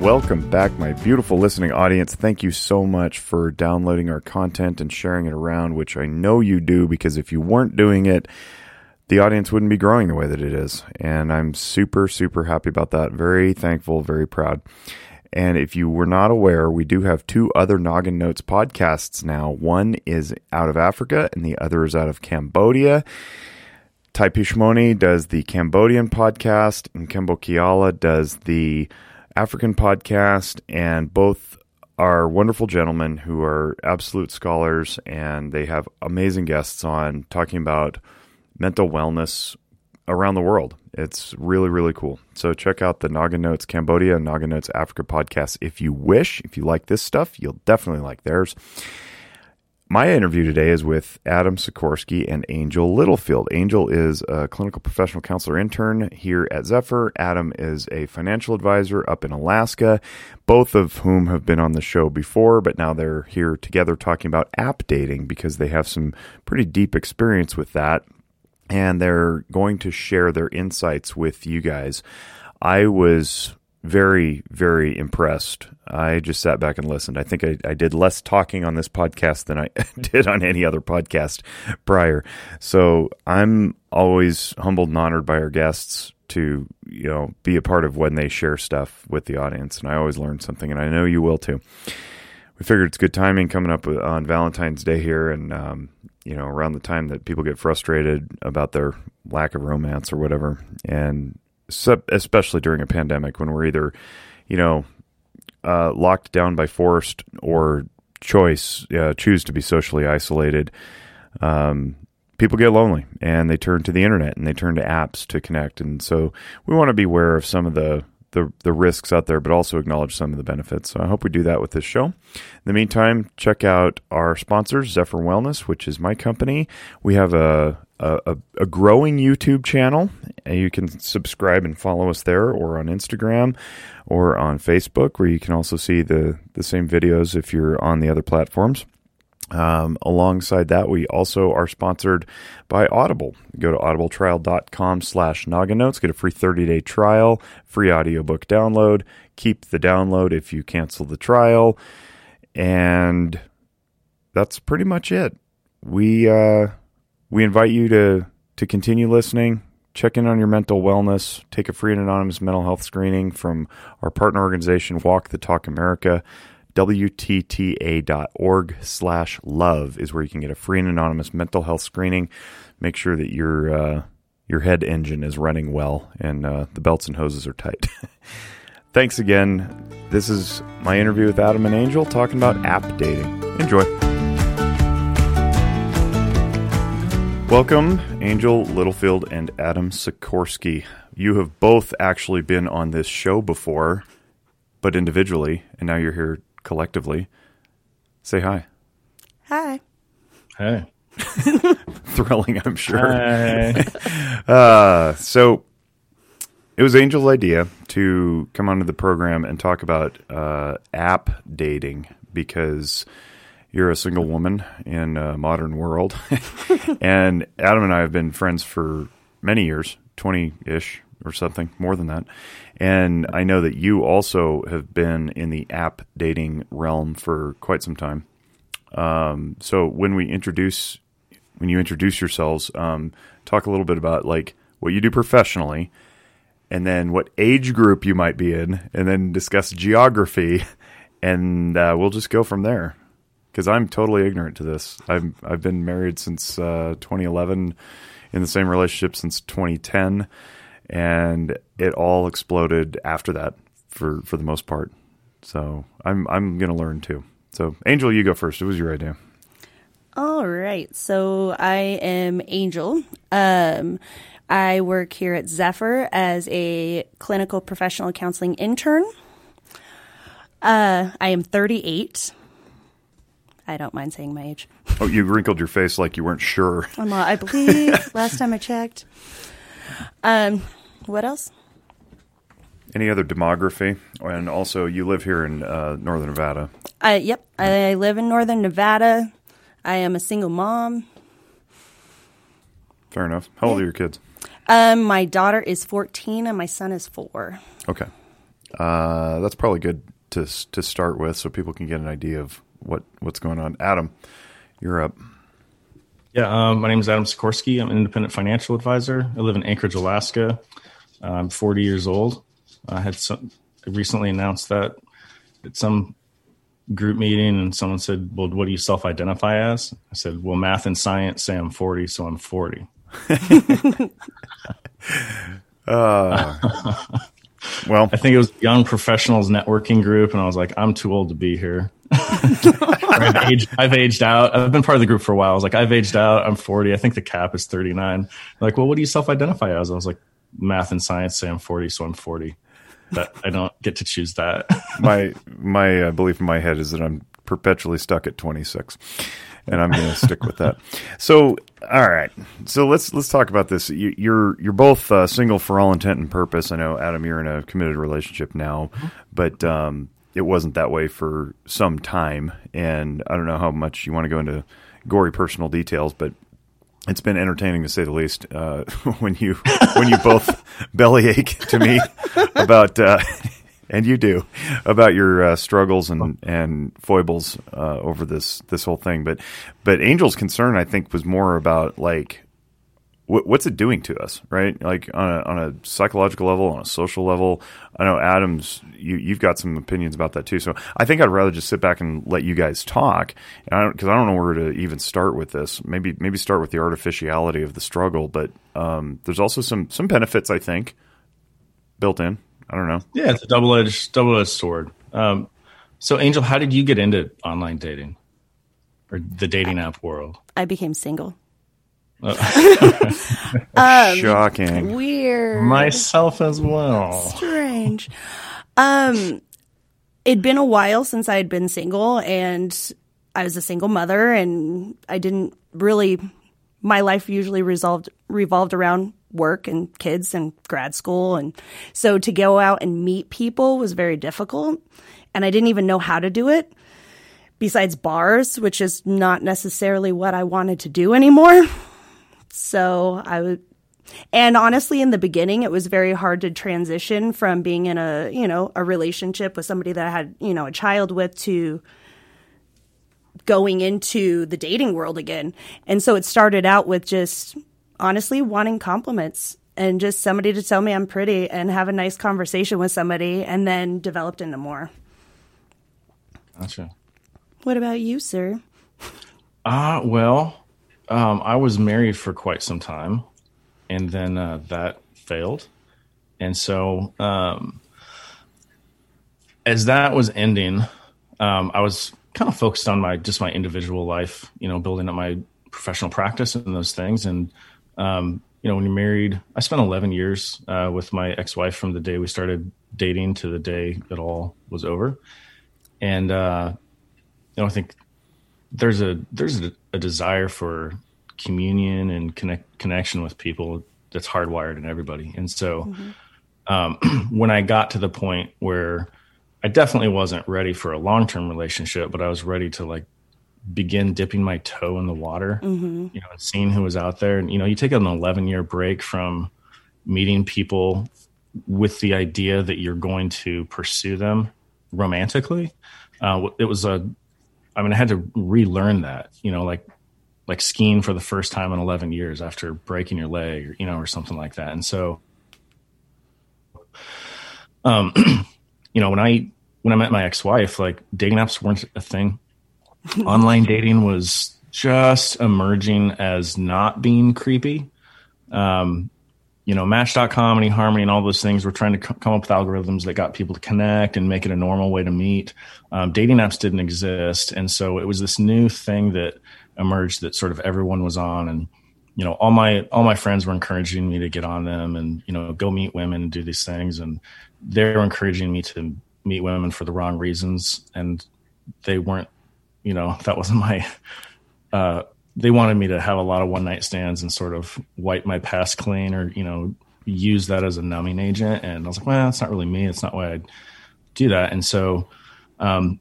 Welcome back, my beautiful listening audience. Thank you so much for downloading our content and sharing it around, which I know you do because if you weren't doing it, the audience wouldn't be growing the way that it is. And I'm super, super happy about that. Very thankful, very proud. And if you were not aware, we do have two other Noggin Notes podcasts now. One is out of Africa and the other is out of Cambodia. Tai Pishmoni does the Cambodian podcast and Kembo Kiala does the African podcast and both are wonderful gentlemen who are absolute scholars and they have amazing guests on talking about mental wellness around the world. It's really, really cool. So check out the Noggin Notes Cambodia and Noggin Notes Africa podcast if you wish. If you like this stuff, you'll definitely like theirs. My interview today is with Adam Sikorsky and Angel Littlefield. Angel is a clinical professional counselor intern here at Zephyr. Adam is a financial advisor up in Alaska, both of whom have been on the show before, but now they're here together talking about app dating because they have some pretty deep experience with that and they're going to share their insights with you guys. I was very, very impressed. I just sat back and listened. I think I, I, did less talking on this podcast than I did on any other podcast prior. So I'm always humbled and honored by our guests to, you know, be a part of when they share stuff with the audience. And I always learn something, and I know you will too. We figured it's good timing coming up on Valentine's Day here, and um, you know, around the time that people get frustrated about their lack of romance or whatever, and especially during a pandemic when we're either, you know, uh, locked down by forced or choice, uh, choose to be socially isolated. Um, people get lonely and they turn to the internet and they turn to apps to connect. And so we want to be aware of some of the the the risks out there, but also acknowledge some of the benefits. So I hope we do that with this show. In the meantime, check out our sponsors, Zephyr Wellness, which is my company. We have a a, a growing YouTube channel. You can subscribe and follow us there, or on Instagram, or on Facebook, where you can also see the the same videos if you're on the other platforms. Um, alongside that, we also are sponsored by Audible. Go to audibletrial.com slash notes. Get a free 30-day trial, free audiobook download. Keep the download if you cancel the trial. And that's pretty much it. We uh, we invite you to to continue listening. Check in on your mental wellness. Take a free and anonymous mental health screening from our partner organization, Walk the Talk America. WTTA.org slash love is where you can get a free and anonymous mental health screening. Make sure that your uh, your head engine is running well and uh, the belts and hoses are tight. Thanks again. This is my interview with Adam and Angel talking about app dating. Enjoy. Welcome, Angel Littlefield and Adam Sikorsky. You have both actually been on this show before, but individually, and now you're here collectively. Say hi. Hi. Hey. Thrilling, I'm sure. Hi. uh, so it was Angel's idea to come onto the program and talk about uh, app dating because you're a single woman in a modern world. and Adam and I have been friends for many years, 20 ish or something, more than that. And I know that you also have been in the app dating realm for quite some time. Um, so when we introduce, when you introduce yourselves, um, talk a little bit about like what you do professionally, and then what age group you might be in, and then discuss geography, and uh, we'll just go from there. Because I'm totally ignorant to this. I've I've been married since uh, 2011, in the same relationship since 2010 and it all exploded after that for for the most part. So I'm I'm gonna learn too. So Angel, you go first. It was your idea. All right. So I am Angel. Um, I work here at Zephyr as a clinical professional counseling intern. Uh, I am 38. I don't mind saying my age. Oh, you wrinkled your face like you weren't sure. I'm, I believe last time I checked. Um, what else? Any other demography? And also, you live here in uh, Northern Nevada. Uh, yep, I live in Northern Nevada. I am a single mom. Fair enough. How old are your kids? Um, my daughter is 14 and my son is four. Okay. Uh, that's probably good to to start with, so people can get an idea of what what's going on. Adam, you're up. Yeah, um, my name is Adam Sikorsky. I'm an independent financial advisor. I live in Anchorage, Alaska. I'm 40 years old. I had some I recently announced that at some group meeting, and someone said, "Well, what do you self-identify as?" I said, "Well, math and science say I'm 40, so I'm 40." uh, well, I think it was Young Professionals Networking Group, and I was like, "I'm too old to be here." I've, aged, I've aged out. I've been part of the group for a while. I was like, I've aged out. I'm 40. I think the cap is 39. like, well, what do you self-identify as? I was like, math and science say I'm 40, so I'm 40. But I don't get to choose that. my my uh, belief in my head is that I'm perpetually stuck at 26, and I'm going to stick with that. So, all right. So let's let's talk about this. You, you're you're both uh, single for all intent and purpose. I know Adam, you're in a committed relationship now, but um, it wasn't that way for some time. And I don't know how much you want to go into gory personal details, but it's been entertaining to say the least uh, when you when you both bellyache to me about uh, and you do about your uh, struggles and and foibles uh, over this this whole thing. But but Angel's concern, I think, was more about like what's it doing to us, right? Like on a, on a psychological level, on a social level. I know Adams, you you've got some opinions about that too. So I think I'd rather just sit back and let you guys talk, because I, I, don't know where to even start with this. Maybe maybe start with the artificiality of the struggle, but um, there's also some some benefits I think built in. I don't know. Yeah, it's a double edged double edged sword. Um, so Angel, how did you get into online dating or the dating app world? I became single. um, Shocking. Weird. Myself as well. Strange. Um, it'd been a while since I had been single, and I was a single mother, and I didn't really. My life usually resolved revolved around work and kids and grad school, and so to go out and meet people was very difficult, and I didn't even know how to do it. Besides bars, which is not necessarily what I wanted to do anymore. So I would, and honestly, in the beginning, it was very hard to transition from being in a, you know, a relationship with somebody that I had, you know, a child with to going into the dating world again. And so it started out with just honestly wanting compliments and just somebody to tell me I'm pretty and have a nice conversation with somebody and then developed into more. Gotcha. What about you, sir? Ah, uh, well, um, I was married for quite some time, and then uh, that failed, and so um, as that was ending, um, I was kind of focused on my just my individual life, you know, building up my professional practice and those things. And um, you know, when you're married, I spent 11 years uh, with my ex-wife from the day we started dating to the day it all was over, and uh, you know, I think there's a there's a, a desire for communion and connect connection with people that's hardwired in everybody. And so mm-hmm. um, when I got to the point where I definitely wasn't ready for a long term relationship, but I was ready to like begin dipping my toe in the water, mm-hmm. you know, and seeing who was out there. And you know, you take an 11 year break from meeting people with the idea that you're going to pursue them romantically. Uh, it was a I mean, I had to relearn that, you know, like like skiing for the first time in 11 years after breaking your leg, or, you know, or something like that. And so, um, you know, when I when I met my ex-wife, like dating apps weren't a thing. Online dating was just emerging as not being creepy. Um, you know, Match.com and eHarmony and all those things were trying to c- come up with algorithms that got people to connect and make it a normal way to meet. Um, dating apps didn't exist, and so it was this new thing that emerged that sort of everyone was on, and you know, all my all my friends were encouraging me to get on them and you know go meet women and do these things, and they were encouraging me to meet women for the wrong reasons, and they weren't, you know, that wasn't my. Uh, they wanted me to have a lot of one night stands and sort of wipe my past clean or you know use that as a numbing agent and i was like well it's not really me it's not why i do that and so um,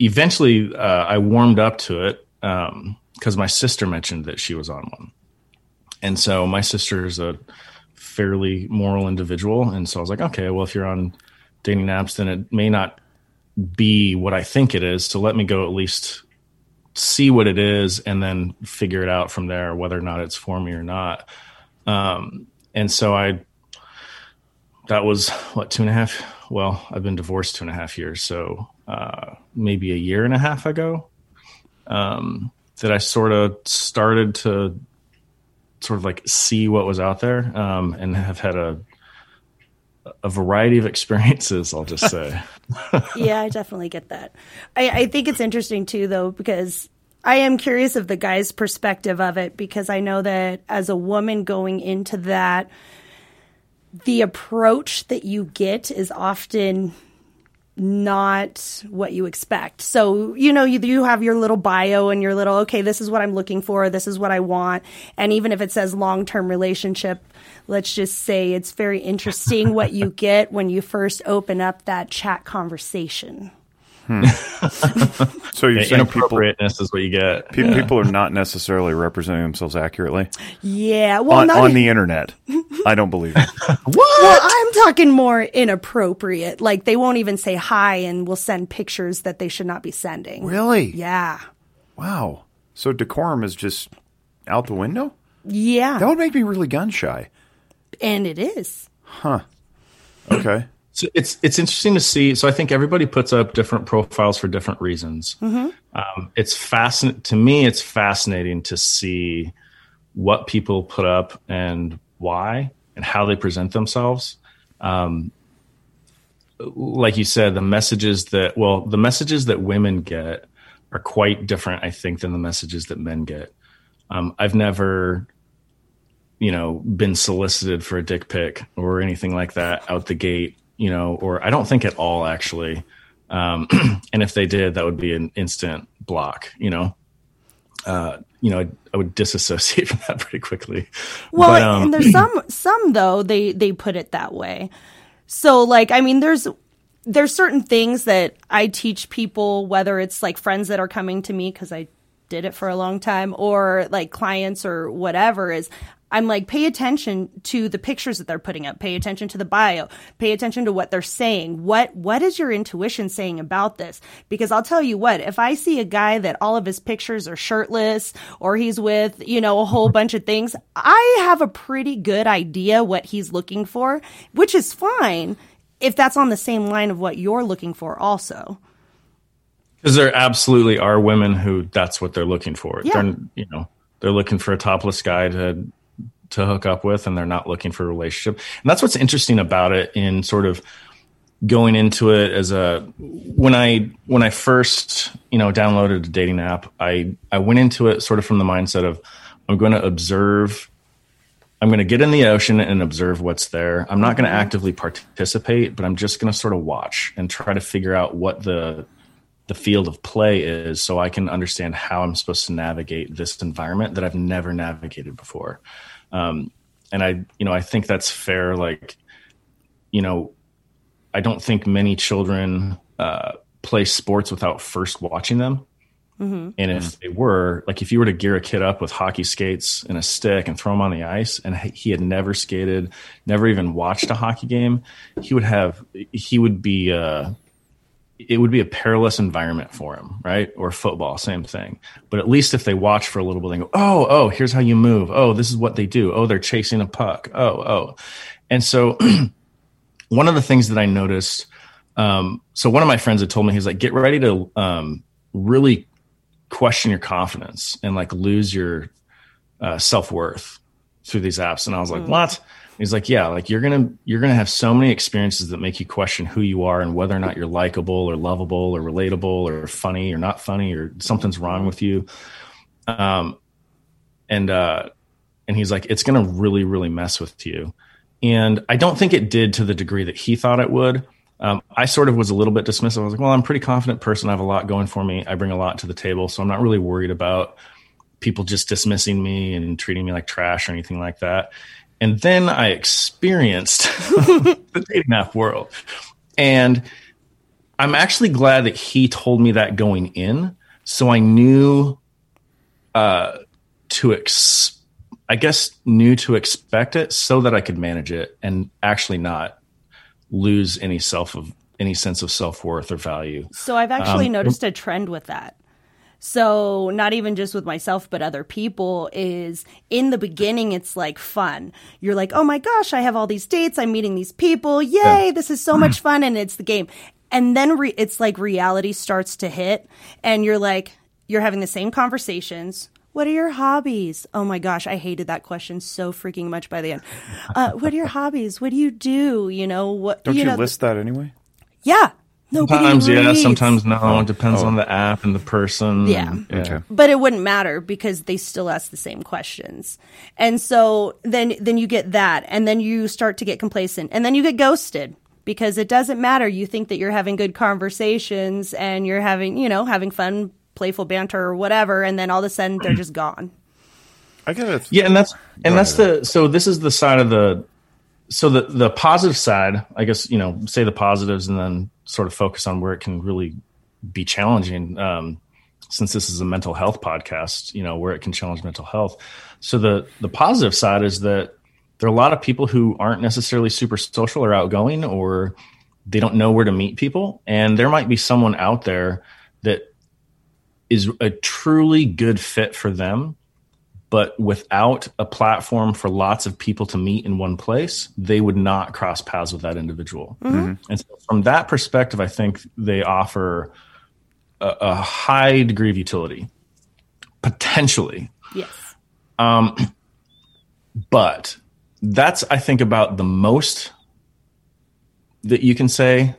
eventually uh, i warmed up to it because um, my sister mentioned that she was on one and so my sister is a fairly moral individual. And so I was like, okay, well, if you're on dating apps, then it may not be what I think it is. So let me go at least see what it is and then figure it out from there, whether or not it's for me or not. Um, and so I, that was what, two and a half? Well, I've been divorced two and a half years. So uh, maybe a year and a half ago um, that I sort of started to sort of like see what was out there um, and have had a, a variety of experiences, I'll just say. yeah, I definitely get that. I, I think it's interesting too, though, because I am curious of the guy's perspective of it because I know that as a woman going into that, the approach that you get is often not what you expect. So, you know, you, have your little bio and your little, okay, this is what I'm looking for, this is what I want. And even if it says long term relationship, let's just say it's very interesting what you get when you first open up that chat conversation. Hmm. so you're saying inappropriateness people, is what you get. Pe- yeah. People are not necessarily representing themselves accurately. Yeah, well, on, on the internet, I don't believe it. what? Well, I'm talking more inappropriate. Like they won't even say hi and will send pictures that they should not be sending. Really? Yeah. Wow. So decorum is just out the window. Yeah. That would make me really gun shy. And it is. Huh. Okay. So it's it's interesting to see. So I think everybody puts up different profiles for different reasons. Mm-hmm. Um, it's fascinating to me. It's fascinating to see what people put up and why and how they present themselves. Um, like you said, the messages that well, the messages that women get are quite different, I think, than the messages that men get. Um, I've never you know been solicited for a dick pic or anything like that out the gate you know, or I don't think at all actually. Um, and if they did, that would be an instant block, you know. Uh, you know, I, I, would disassociate from that pretty quickly. Well, but, um, and there's some some though they they put it that way. So like, I mean, there's there's certain things that I teach people, whether it's like friends that are coming to me because I did it for a long time, or like clients or whatever. Is I'm like, pay attention to the pictures that they're putting up. Pay attention to the bio. Pay attention to what they're saying. What, what is your intuition saying about this? Because I'll tell you what, if I see a guy that all of his pictures are shirtless or he's with, you know, a whole bunch of things, I have a pretty good idea what he's looking for, which is fine if that's on the same line of what you're looking for also. Because there absolutely are women who that's what they're looking for. Yeah. They're, you know, they're looking for a topless guy to to hook up with and they're not looking for a relationship. And that's what's interesting about it in sort of going into it as a when I when I first, you know, downloaded a dating app, I I went into it sort of from the mindset of I'm going to observe I'm going to get in the ocean and observe what's there. I'm not going to mm-hmm. actively participate, but I'm just going to sort of watch and try to figure out what the the field of play is so I can understand how I'm supposed to navigate this environment that I've never navigated before. Um, and I, you know, I think that's fair. Like, you know, I don't think many children uh, play sports without first watching them. Mm-hmm. And if they were, like, if you were to gear a kid up with hockey skates and a stick and throw him on the ice, and he had never skated, never even watched a hockey game, he would have, he would be, uh, it would be a perilous environment for him, right? Or football, same thing. But at least if they watch for a little bit, they go, oh, oh, here's how you move. Oh, this is what they do. Oh, they're chasing a puck. Oh, oh. And so one of the things that I noticed, um, so one of my friends had told me, he's like, get ready to um, really question your confidence and like lose your uh, self worth through these apps. And I was like, mm. what? He's like, yeah, like you're gonna you're gonna have so many experiences that make you question who you are and whether or not you're likable or lovable or relatable or funny or not funny or something's wrong with you. Um, and uh, and he's like, it's gonna really really mess with you. And I don't think it did to the degree that he thought it would. Um, I sort of was a little bit dismissive. I was like, well, I'm a pretty confident person. I have a lot going for me. I bring a lot to the table, so I'm not really worried about people just dismissing me and treating me like trash or anything like that. And then I experienced the dating app world. And I'm actually glad that he told me that going in. So I knew uh, to ex- I guess, knew to expect it so that I could manage it and actually not lose any self of any sense of self worth or value. So I've actually um, noticed a trend with that. So, not even just with myself, but other people, is in the beginning, it's like fun. You're like, oh my gosh, I have all these dates. I'm meeting these people. Yay, yeah. this is so much fun. And it's the game. And then re- it's like reality starts to hit, and you're like, you're having the same conversations. What are your hobbies? Oh my gosh, I hated that question so freaking much by the end. Uh, what are your hobbies? What do you do? You know what? Don't you, know, list that anyway? Yeah, Nobody sometimes reads. yeah, sometimes no. Oh. It depends oh. on the oh. app and the person. Yeah. And, yeah. Okay. But it wouldn't matter because they still ask the same questions. And so then then you get that and then you start to get complacent and then you get ghosted because it doesn't matter. You think that you're having good conversations and you're having, you know, having fun, playful banter or whatever and then all of a sudden they're just gone. I get it. Yeah, and that's and that's the so this is the side of the so the the positive side, I guess, you know, say the positives and then sort of focus on where it can really be challenging. Um, since this is a mental health podcast, you know, where it can challenge mental health. So the the positive side is that there are a lot of people who aren't necessarily super social or outgoing or they don't know where to meet people and there might be someone out there that is a truly good fit for them but without a platform for lots of people to meet in one place, they would not cross paths with that individual. Mm-hmm. And so, from that perspective, I think they offer a, a high degree of utility, potentially. Yes. Um, but that's, I think, about the most that you can say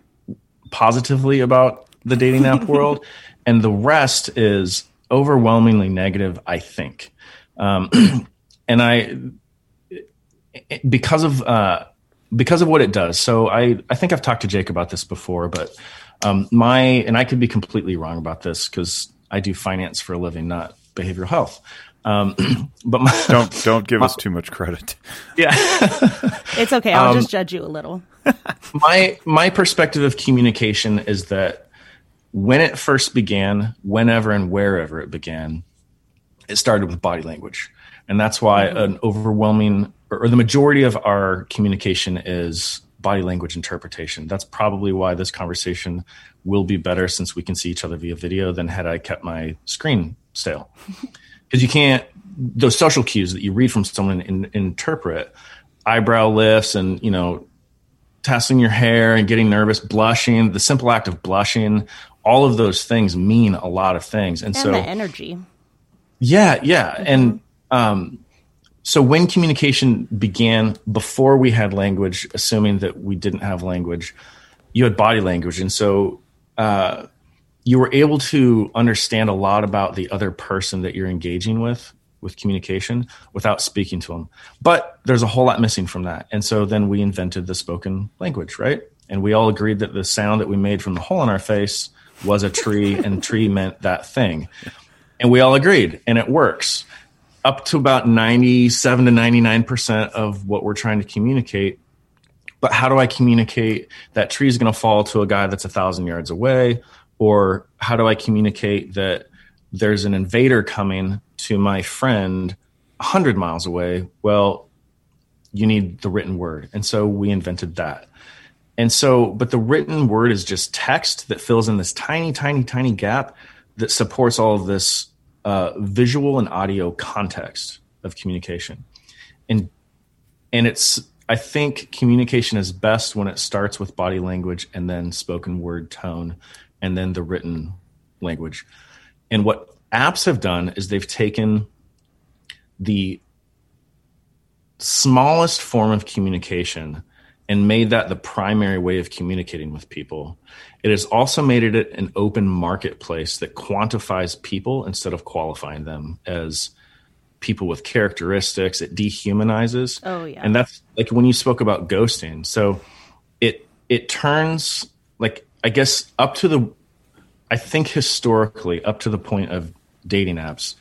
positively about the dating app world. And the rest is overwhelmingly negative, I think. Um, and I, because of uh, because of what it does. So I I think I've talked to Jake about this before, but um, my and I could be completely wrong about this because I do finance for a living, not behavioral health. Um, but my, don't don't give my, us too much credit. Yeah, it's okay. I'll um, just judge you a little. my my perspective of communication is that when it first began, whenever and wherever it began, it started with body language. And that's why mm-hmm. an overwhelming or the majority of our communication is body language interpretation. That's probably why this conversation will be better since we can see each other via video than had I kept my screen stale. Because you can't, those social cues that you read from someone and interpret, eyebrow lifts and, you know, tossing your hair and getting nervous, blushing, the simple act of blushing, all of those things mean a lot of things. And, and so the energy. Yeah, yeah. Mm-hmm. And um, so when communication began before we had language, assuming that we didn't have language, you had body language. And so uh, you were able to understand a lot about the other person that you're engaging with with communication without speaking to them. But there's a whole lot missing from that. And so then we invented the spoken language, right? And we all agreed that the sound that we made from the hole in our face was a tree and tree meant that thing. And we all agreed, and it works up to about 97 to 99% of what we're trying to communicate. But how do I communicate that tree is going to fall to a guy that's a thousand yards away? Or how do I communicate that there's an invader coming to my friend 100 miles away? Well, you need the written word. And so we invented that. And so, but the written word is just text that fills in this tiny, tiny, tiny gap that supports all of this uh, visual and audio context of communication. And and it's I think communication is best when it starts with body language and then spoken word tone and then the written language. And what apps have done is they've taken the smallest form of communication and made that the primary way of communicating with people. It has also made it an open marketplace that quantifies people instead of qualifying them as people with characteristics. It dehumanizes. Oh yeah. And that's like when you spoke about ghosting. So it it turns like I guess up to the I think historically up to the point of dating apps,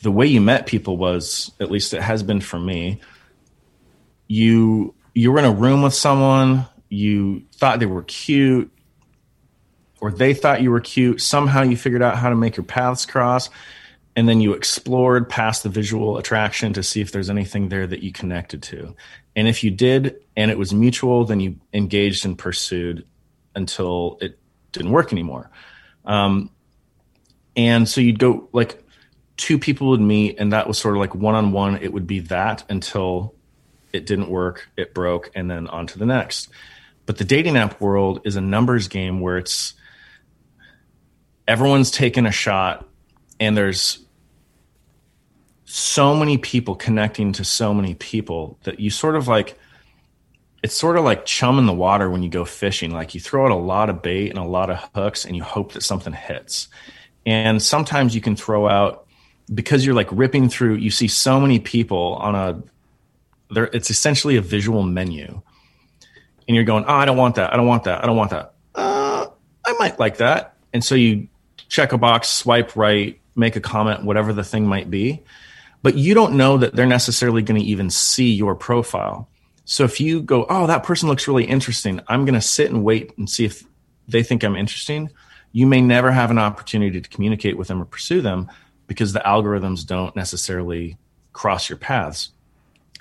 the way you met people was at least it has been for me. You you were in a room with someone, you thought they were cute, or they thought you were cute. Somehow you figured out how to make your paths cross. and then you explored past the visual attraction to see if there's anything there that you connected to. And if you did and it was mutual, then you engaged and pursued until it didn't work anymore. Um, and so you'd go like two people would meet, and that was sort of like one on one. It would be that until it didn't work, it broke, and then on to the next. But the dating app world is a numbers game where it's everyone's taking a shot, and there's so many people connecting to so many people that you sort of like it's sort of like chum in the water when you go fishing like you throw out a lot of bait and a lot of hooks and you hope that something hits and sometimes you can throw out because you're like ripping through you see so many people on a there it's essentially a visual menu. And you're going oh i don't want that. I don't want that. I don't want that. Uh, i might like that. And so you check a box swipe right make a comment whatever the thing might be. But you don't know that they're necessarily going to even see your profile. So if you go, oh, that person looks really interesting, I'm going to sit and wait and see if they think I'm interesting. You may never have an opportunity to communicate with them or pursue them because the algorithms don't necessarily cross your paths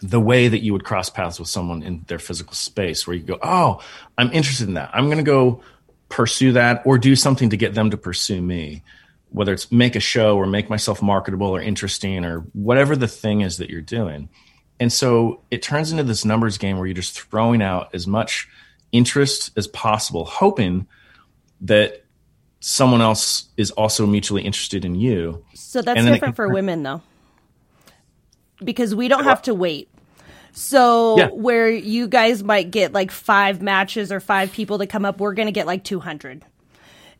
the way that you would cross paths with someone in their physical space, where you go, oh, I'm interested in that. I'm going to go pursue that or do something to get them to pursue me whether it's make a show or make myself marketable or interesting or whatever the thing is that you're doing. And so it turns into this numbers game where you're just throwing out as much interest as possible, hoping that someone else is also mutually interested in you. So that's different for women though. Because we don't have to wait. So yeah. where you guys might get like five matches or five people to come up, we're going to get like 200.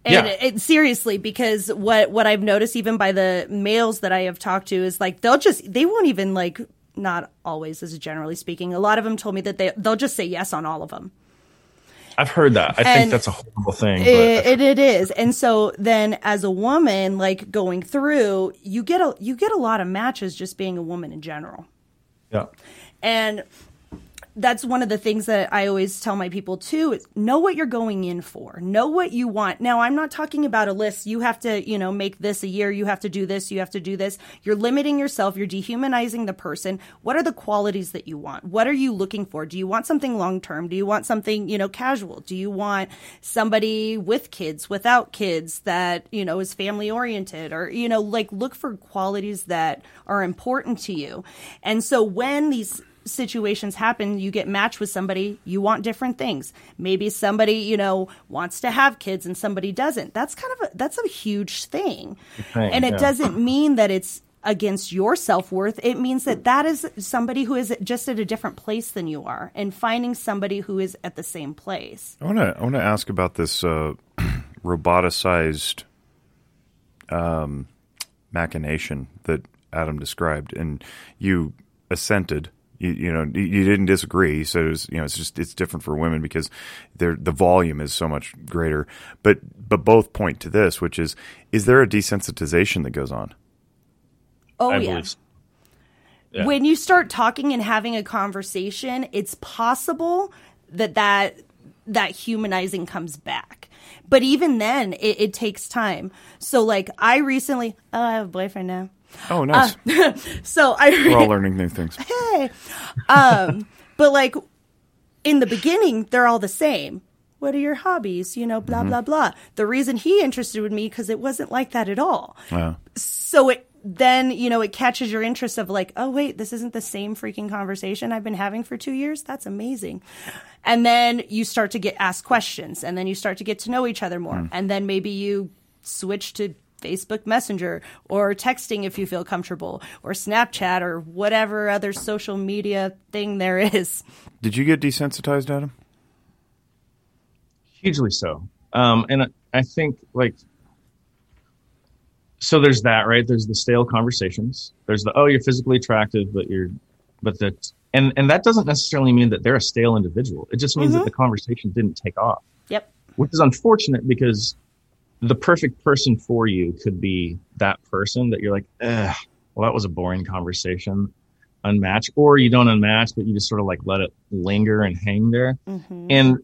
And yeah. it, it, seriously, because what what I've noticed even by the males that I have talked to is like they'll just they won't even like not always as generally speaking. A lot of them told me that they they'll just say yes on all of them. I've heard that. I and think that's a horrible thing. It, it, it is. And so then as a woman, like going through, you get a you get a lot of matches just being a woman in general. Yeah. And that's one of the things that I always tell my people too is know what you're going in for. Know what you want. Now, I'm not talking about a list. You have to, you know, make this a year. You have to do this. You have to do this. You're limiting yourself. You're dehumanizing the person. What are the qualities that you want? What are you looking for? Do you want something long term? Do you want something, you know, casual? Do you want somebody with kids, without kids that, you know, is family oriented or, you know, like look for qualities that are important to you. And so when these situations happen, you get matched with somebody, you want different things. Maybe somebody, you know, wants to have kids and somebody doesn't. That's kind of a that's a huge thing. thing and it yeah. doesn't mean that it's against your self-worth. It means that that is somebody who is just at a different place than you are and finding somebody who is at the same place. I want to I want to ask about this uh, roboticized um, machination that Adam described and you assented you, you know, you didn't disagree. So it was, you know, it's just it's different for women because the volume is so much greater. But but both point to this, which is is there a desensitization that goes on? Oh I yeah. yeah. When you start talking and having a conversation, it's possible that that that humanizing comes back. But even then, it, it takes time. So, like, I recently, oh, I have a boyfriend now. Oh, nice. Uh, so I we're all learning new things. Hey, um, but like in the beginning, they're all the same. What are your hobbies? You know, blah mm-hmm. blah blah. The reason he interested in me because it wasn't like that at all. Wow. So it then you know it catches your interest of like, oh wait, this isn't the same freaking conversation I've been having for two years. That's amazing. And then you start to get asked questions, and then you start to get to know each other more, mm. and then maybe you switch to Facebook Messenger or texting if you feel comfortable or Snapchat or whatever other social media thing there is. Did you get desensitized, Adam? Hugely so. Um, and I think like, so there's that, right? There's the stale conversations. There's the, oh, you're physically attractive, but you're, but that, and, and that doesn't necessarily mean that they're a stale individual. It just means mm-hmm. that the conversation didn't take off. Yep. Which is unfortunate because the perfect person for you could be that person that you're like, well, that was a boring conversation. Unmatch, or you don't unmatch, but you just sort of like let it linger and hang there. Mm-hmm. And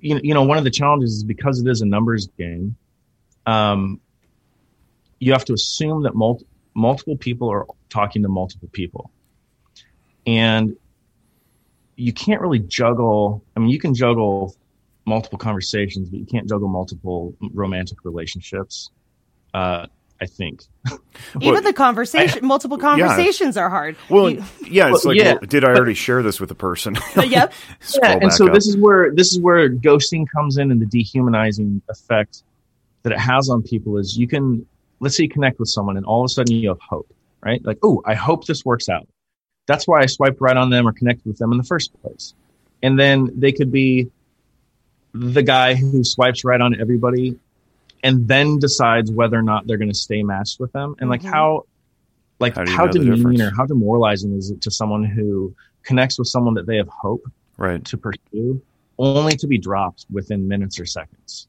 you know, you know, one of the challenges is because it is a numbers game. Um, you have to assume that multi- multiple people are talking to multiple people. And you can't really juggle, I mean, you can juggle multiple conversations, but you can't juggle multiple romantic relationships. Uh, I think. Even Well, the conversation, multiple conversations are hard. Well, You- yeah, it's Well, like, yeah, well, did I already share this with a person? yep. Scroll yeah, and so up. this is where this is where ghosting comes in and the dehumanizing effect that it has on people is you can let's say you connect with someone and all of a sudden you have hope right like oh i hope this works out that's why i swiped right on them or connected with them in the first place and then they could be the guy who swipes right on everybody and then decides whether or not they're going to stay matched with them and like Mhm. how like How how demeaning or how demoralizing is it to someone who connects with someone that they have hope right. to pursue, only to be dropped within minutes or seconds,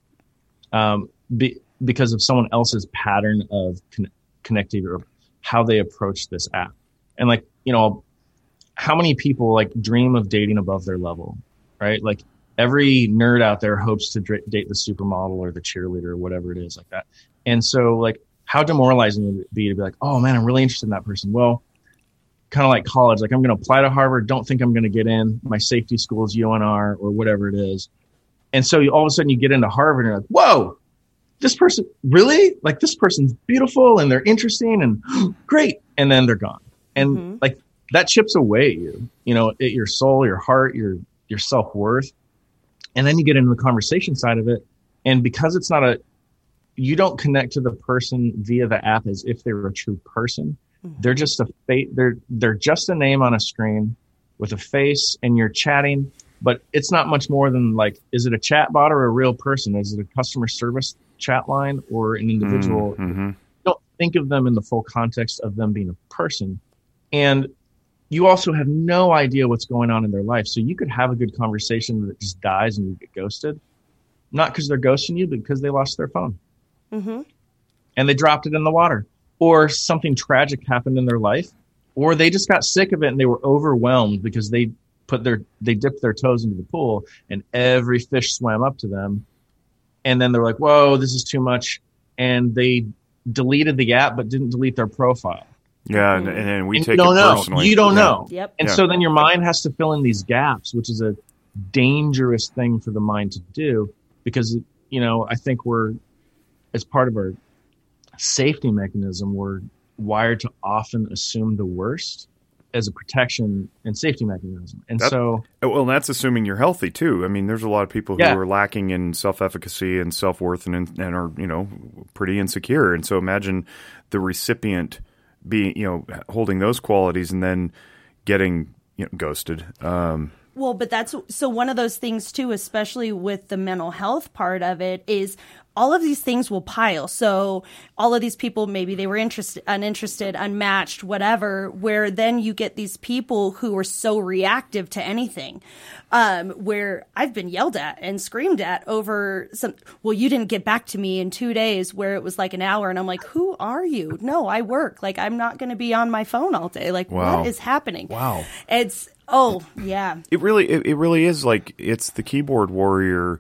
um, be, because of someone else's pattern of con- connectivity or how they approach this app. And like, you know, how many people like dream of dating above their level, right? Like every nerd out there hopes to date the supermodel or the cheerleader or whatever it is like that. And so like, how demoralizing would it be to be like, oh man, I'm really interested in that person. Well, kind of like college, like I'm going to apply to Harvard, don't think I'm going to get in. My safety school is UNR or whatever it is. And so you, all of a sudden you get into Harvard and you're like, whoa, this person really like this person's beautiful and they're interesting and great. And then they're gone. And Mhm. like that chips away at you, you know, at your soul, your heart, your, your self worth. And then you get into the conversation side of it. And because it's not a, you don't connect to the person via the app as if they were a true person. They're just a fate. They're they're just a name on a screen with a face, and you're chatting. But it's not much more than like, is it a chat bot or a real person? Is it a customer service chat line or an individual? Mhm. don't think of them in the full context of them being a person. And you also have no idea what's going on in their life. So you could have a good conversation that just dies and you get ghosted. Not because they're ghosting you, but because they lost their phone hmm and they dropped it in the water. Or something tragic happened in their life. Or they just got sick of it and they were overwhelmed because they put their they dipped their toes into the pool and every fish swam up to them. And then they're like, Whoa, this is too much. And they deleted the app but didn't delete their profile. Yeah, and, mm. and then we And take you don't it know. personally. You don't Yeah. know. Yep. And Yeah. so then your mind has to fill in these gaps, which is a dangerous thing for the mind to do because, you know, I think we're, as part of our safety mechanism, we're wired to often assume the worst as a protection and safety mechanism. And That- so, Oh, Well, that's assuming you're healthy too. I mean, there's a lot of people who Yeah. are lacking in self-efficacy and self-worth, and and are you know pretty insecure. And so imagine the recipient being you know holding those qualities and then getting you know ghosted. Um, Well, but that's so one of those things too, especially with the mental health part of it, is all of these things will pile. So all of these people, maybe they were interested, uninterested, unmatched, whatever, where then you get these people who are so reactive to anything. Um, where I've been yelled at and screamed at over some, well, you didn't get back to me in two days where it was like an hour. And I'm like, who are you? No, I work. Like, I'm not going to be on my phone all day. Like, Wow. what is happening? Wow. It's, oh, yeah. it really it, it really is like it's the keyboard warrior,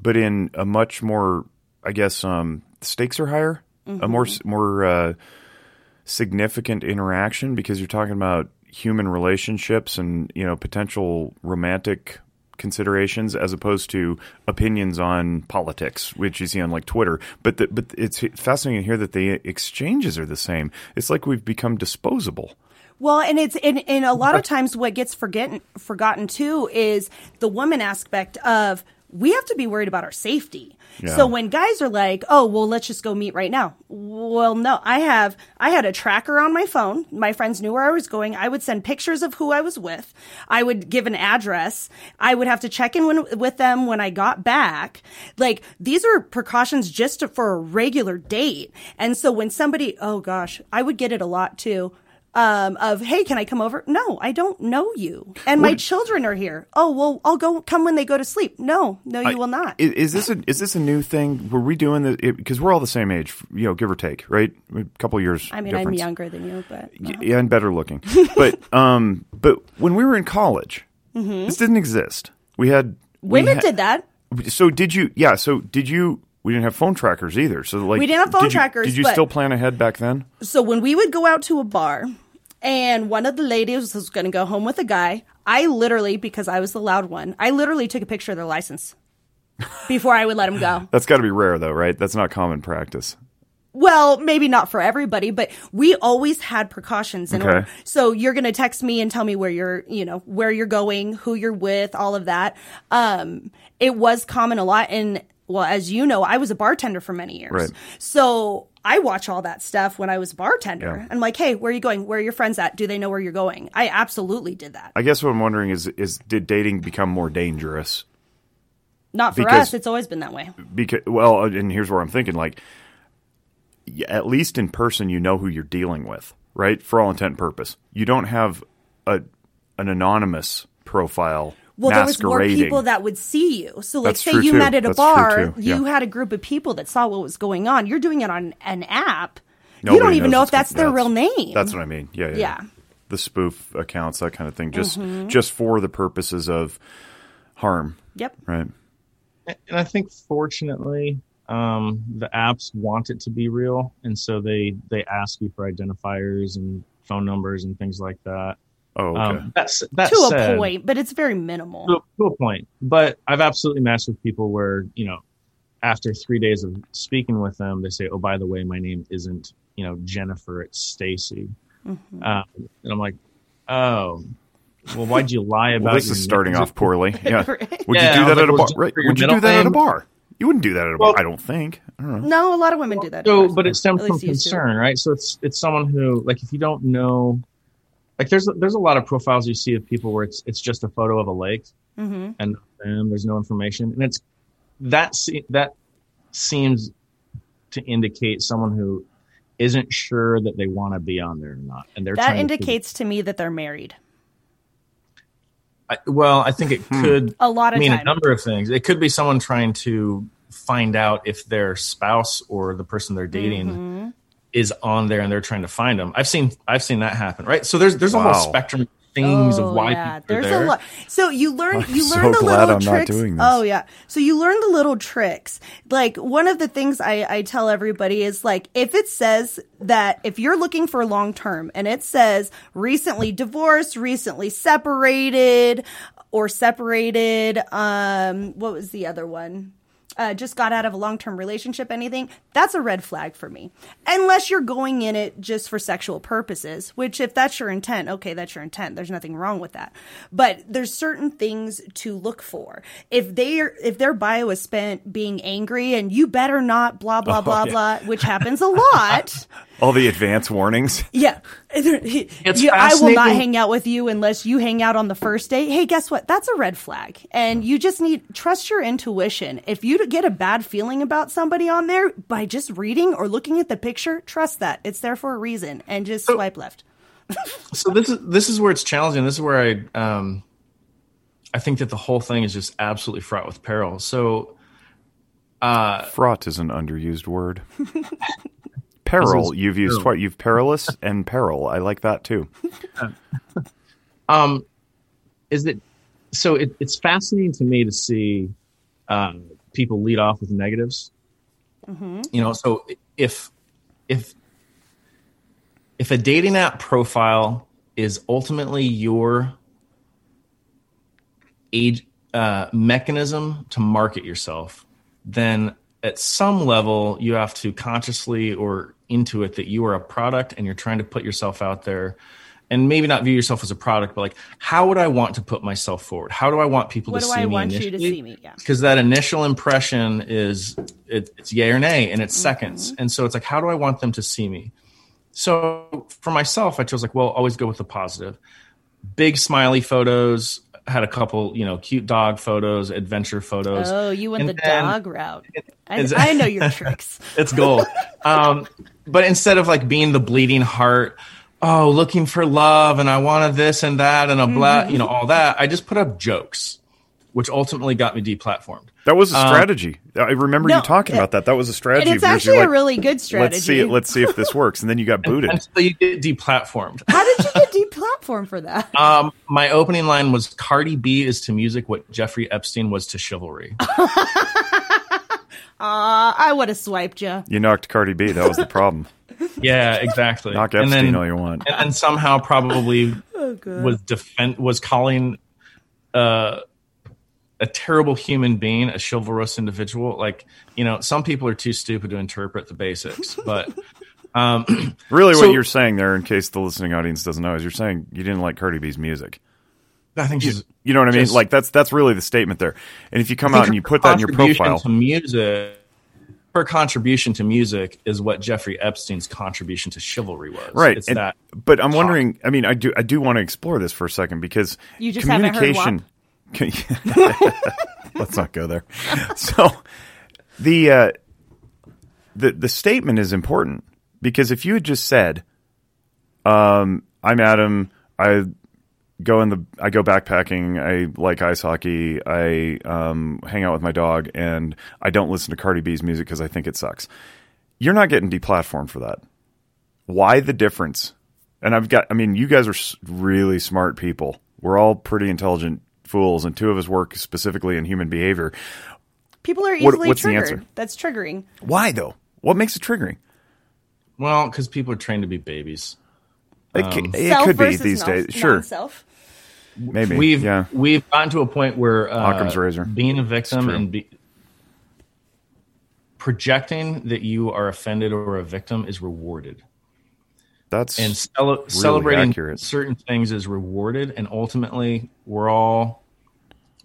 but in a much more I guess um, stakes are higher, a more more uh, significant interaction because you're talking about human relationships and you know potential romantic considerations as opposed to opinions on politics which you see on like Twitter. But the, but it's fascinating to hear that the exchanges are the same. It's like we've become disposable. Well, and it's and, and a lot of times what gets forgotten forgotten too is the woman aspect of we have to be worried about our safety. Yeah. So when guys are like, "Oh, well, let's just go meet right now." Well, no, I have I had a tracker on my phone. My friends knew where I was going. I would send pictures of who I was with. I would give an address. I would have to check in when, with them when I got back. Like these are precautions just to, for a regular date. And so when somebody, oh gosh, I would get it a lot too um, of hey, can I come over? No, I don't know you, and my children are here. Oh well, I'll go come when they go to sleep. No, no, you will not. Is, is this a is this a new thing? Were we doing this because we're all the same age, you know, give or take, right? A couple years. I mean, I'm younger than you, but Y- yeah, and better looking. but um, but when we were in college, Mm-hmm. this didn't exist. We had we women had- did that. So did you? Yeah. So did you? we didn't have phone trackers either. So like We didn't have phone did you- trackers, Did you still plan ahead back then? So when we would go out to a bar and one of the ladies was going to go home with a guy, I literally, because I was the loud one, I literally took a picture of their license before I would let them go. That's got to be rare though, right? That's not common practice. Well, maybe not for everybody, but we always had precautions in Okay. order. So you're going to text me and tell me where you're, you know, where you're going, who you're with, all of that. Um, it was common a lot. And well, as you know, I was a bartender for many years. Right. So I watch all that stuff when I was a bartender. Yeah. I'm like, hey, where are you going? Where are your friends at? Do they know where you're going? I absolutely did that. I guess what I'm wondering is is did dating become more dangerous? Not for because- us. It's always been that way. Because well, uh, and here's where I'm thinking like at least in person you know who you're dealing with, right? For all intent and purpose. You don't have a an anonymous profile Well, there was more people that would see you. So, like, That's say you too. met at a That's bar, too. you had a group of people that saw what was going on. You're doing it on an app. you don't even know if that's going- their real name. That's what I mean. Yeah, yeah. Yeah. Mm-hmm. The spoof accounts, that kind of thing, just just for the purposes of harm, Yep. right? and I think fortunately, um, the apps want it to be real, and so they they ask you for identifiers and phone numbers and things like that. Oh, okay. Um, that's that To said, a point, but it's very minimal. to, to a point. But I've absolutely matched with people where you know, after three days of speaking with them, they say, "Oh, by the way, my name isn't you know Jennifer. It's Stacy," Mm-hmm. um, and I'm like, "Oh." Well, why'd you lie about? well, this your is starting name? off poorly. Yeah. Would Yeah, you do that like, at a bar? Right. Would you do middle that at a bar? You wouldn't do that at a Well- bar. I don't think. I don't know. No, a lot of women do that. at So, bars. but it stems from least used to. concern, right? So it's it's someone who, like, if you don't know, like, there's there's a lot of profiles you see of people where it's it's just a photo of a lake Mhm. and them, there's no information, and it's that se- that seems to indicate someone who isn't sure that they want to be on there or not, and they're That trying to indicates to me that they're married. I, well, I think it Hmm. could A lot of mean a number of things. It could be someone trying to find out if their spouse or the person they're dating Mm-hmm. Is on there and they're trying to find them. I've seen I've seen that happen, right? So there's there's a whole spectrum of things Oh, of why yeah. people are There's there. a lot. So you learn I'm you so learn the glad little I'm not tricks. doing this. Oh yeah. So you learn the little tricks. Like one of the things I, I tell everybody is like if it says that if you're looking for long term and it says recently divorced, recently separated, or separated, um, what was the other one? Uh, just got out of a long term relationship, anything, that's a red flag for me. Unless you're going in it just for sexual purposes, which if that's your intent, okay, that's your intent. There's nothing wrong with that. But there's certain things to look for. If they are, if their bio is spent being angry and you better not blah blah blah yeah. blah, which happens a lot. All the advance warnings. Yeah. It's You- I will not hang out with you unless you hang out on the first date. Hey, guess what? That's a red flag. And you just need trust your intuition. If you get a bad feeling about somebody on there by just reading or looking at the picture, trust that. It's there for a reason and just swipe left. so this is this is where it's challenging. This is where I um I think that the whole thing is just absolutely fraught with peril. So uh, Fraught is an underused word. Peril, you've used peril. twice. You've perilous and peril. I like that too. um is that so it, it's fascinating to me to see um, people lead off with negatives. You know so if if if a dating app profile is ultimately your age uh, mechanism to market yourself then at some level you have to consciously or intuit that you are a product and you're trying to put yourself out there and maybe not view yourself as a product but like how would i want to put myself forward how do i want people What to do see I me want you to initially? see me? Yeah. because that initial impression is it, it's yay or nay and it's Mm-hmm. seconds and so it's like how do i want them to see me so for myself i chose like well always go with the positive big smiley photos had a couple you know cute dog photos adventure photos Oh, you went And the then- dog route. I, I know your tricks. it's gold. um, but instead of like being the bleeding heart, oh, looking for love and I wanted this and that and a blah, Mm-hmm. you know, all that, I just put up jokes, which ultimately got me deplatformed. That was a strategy. I remember no, you talking it- about that. That was a strategy. It's because you're actually a really good strategy. Let's see it. Let's see if this works. And then you got booted. Until you get deplatformed. How did you get deplatformed for that? Um, my opening line was Cardi B is to music what Jeffrey Epstein was to chivalry. Uh, I would have swiped you. You knocked Cardi B. That was the problem. Yeah, exactly. Knock And Epstein then- all you want. and then somehow probably was defend was calling uh, a terrible human being a chivalrous individual. Like you know, some people are too stupid to interpret the basics, but Um, Really, So- what you're saying there, in case the listening audience doesn't know, is you're saying you didn't like Cardi B's music. I think she's You know what I mean? Just- Like that's that's really the statement there. And if you come out and you put that in your profile, to music. Her contribution to music is what Jeffrey Epstein's contribution to chivalry was. right? It's and- that but I'm wondering. I mean, I do I do want to explore this for a second because You just haven't heard communication. Let's not go there. So the uh, the the statement is important because if you had just said, um, "I'm Adam," I go in the I go backpacking. I like ice hockey. I um, hang out with my dog, and I don't listen to Cardi B's music because I think it sucks. You're not getting deplatformed for that. Why the difference? And I've got. I mean, you guys are really smart people. We're all pretty intelligent fools, and two of us work specifically in human behavior. People are What- easily what's the triggered. answer? That's triggering. Why though? What makes it triggering? well, because people are trained to be babies. It, ca- it Self could be these non- days. Sure, non-self. maybe. We've yeah. we've gotten to a point where uh, Occam's razor. being a victim and be, projecting that you are offended or a victim is rewarded, That's and cele- celebrating accurate. certain things is rewarded. And ultimately, we're all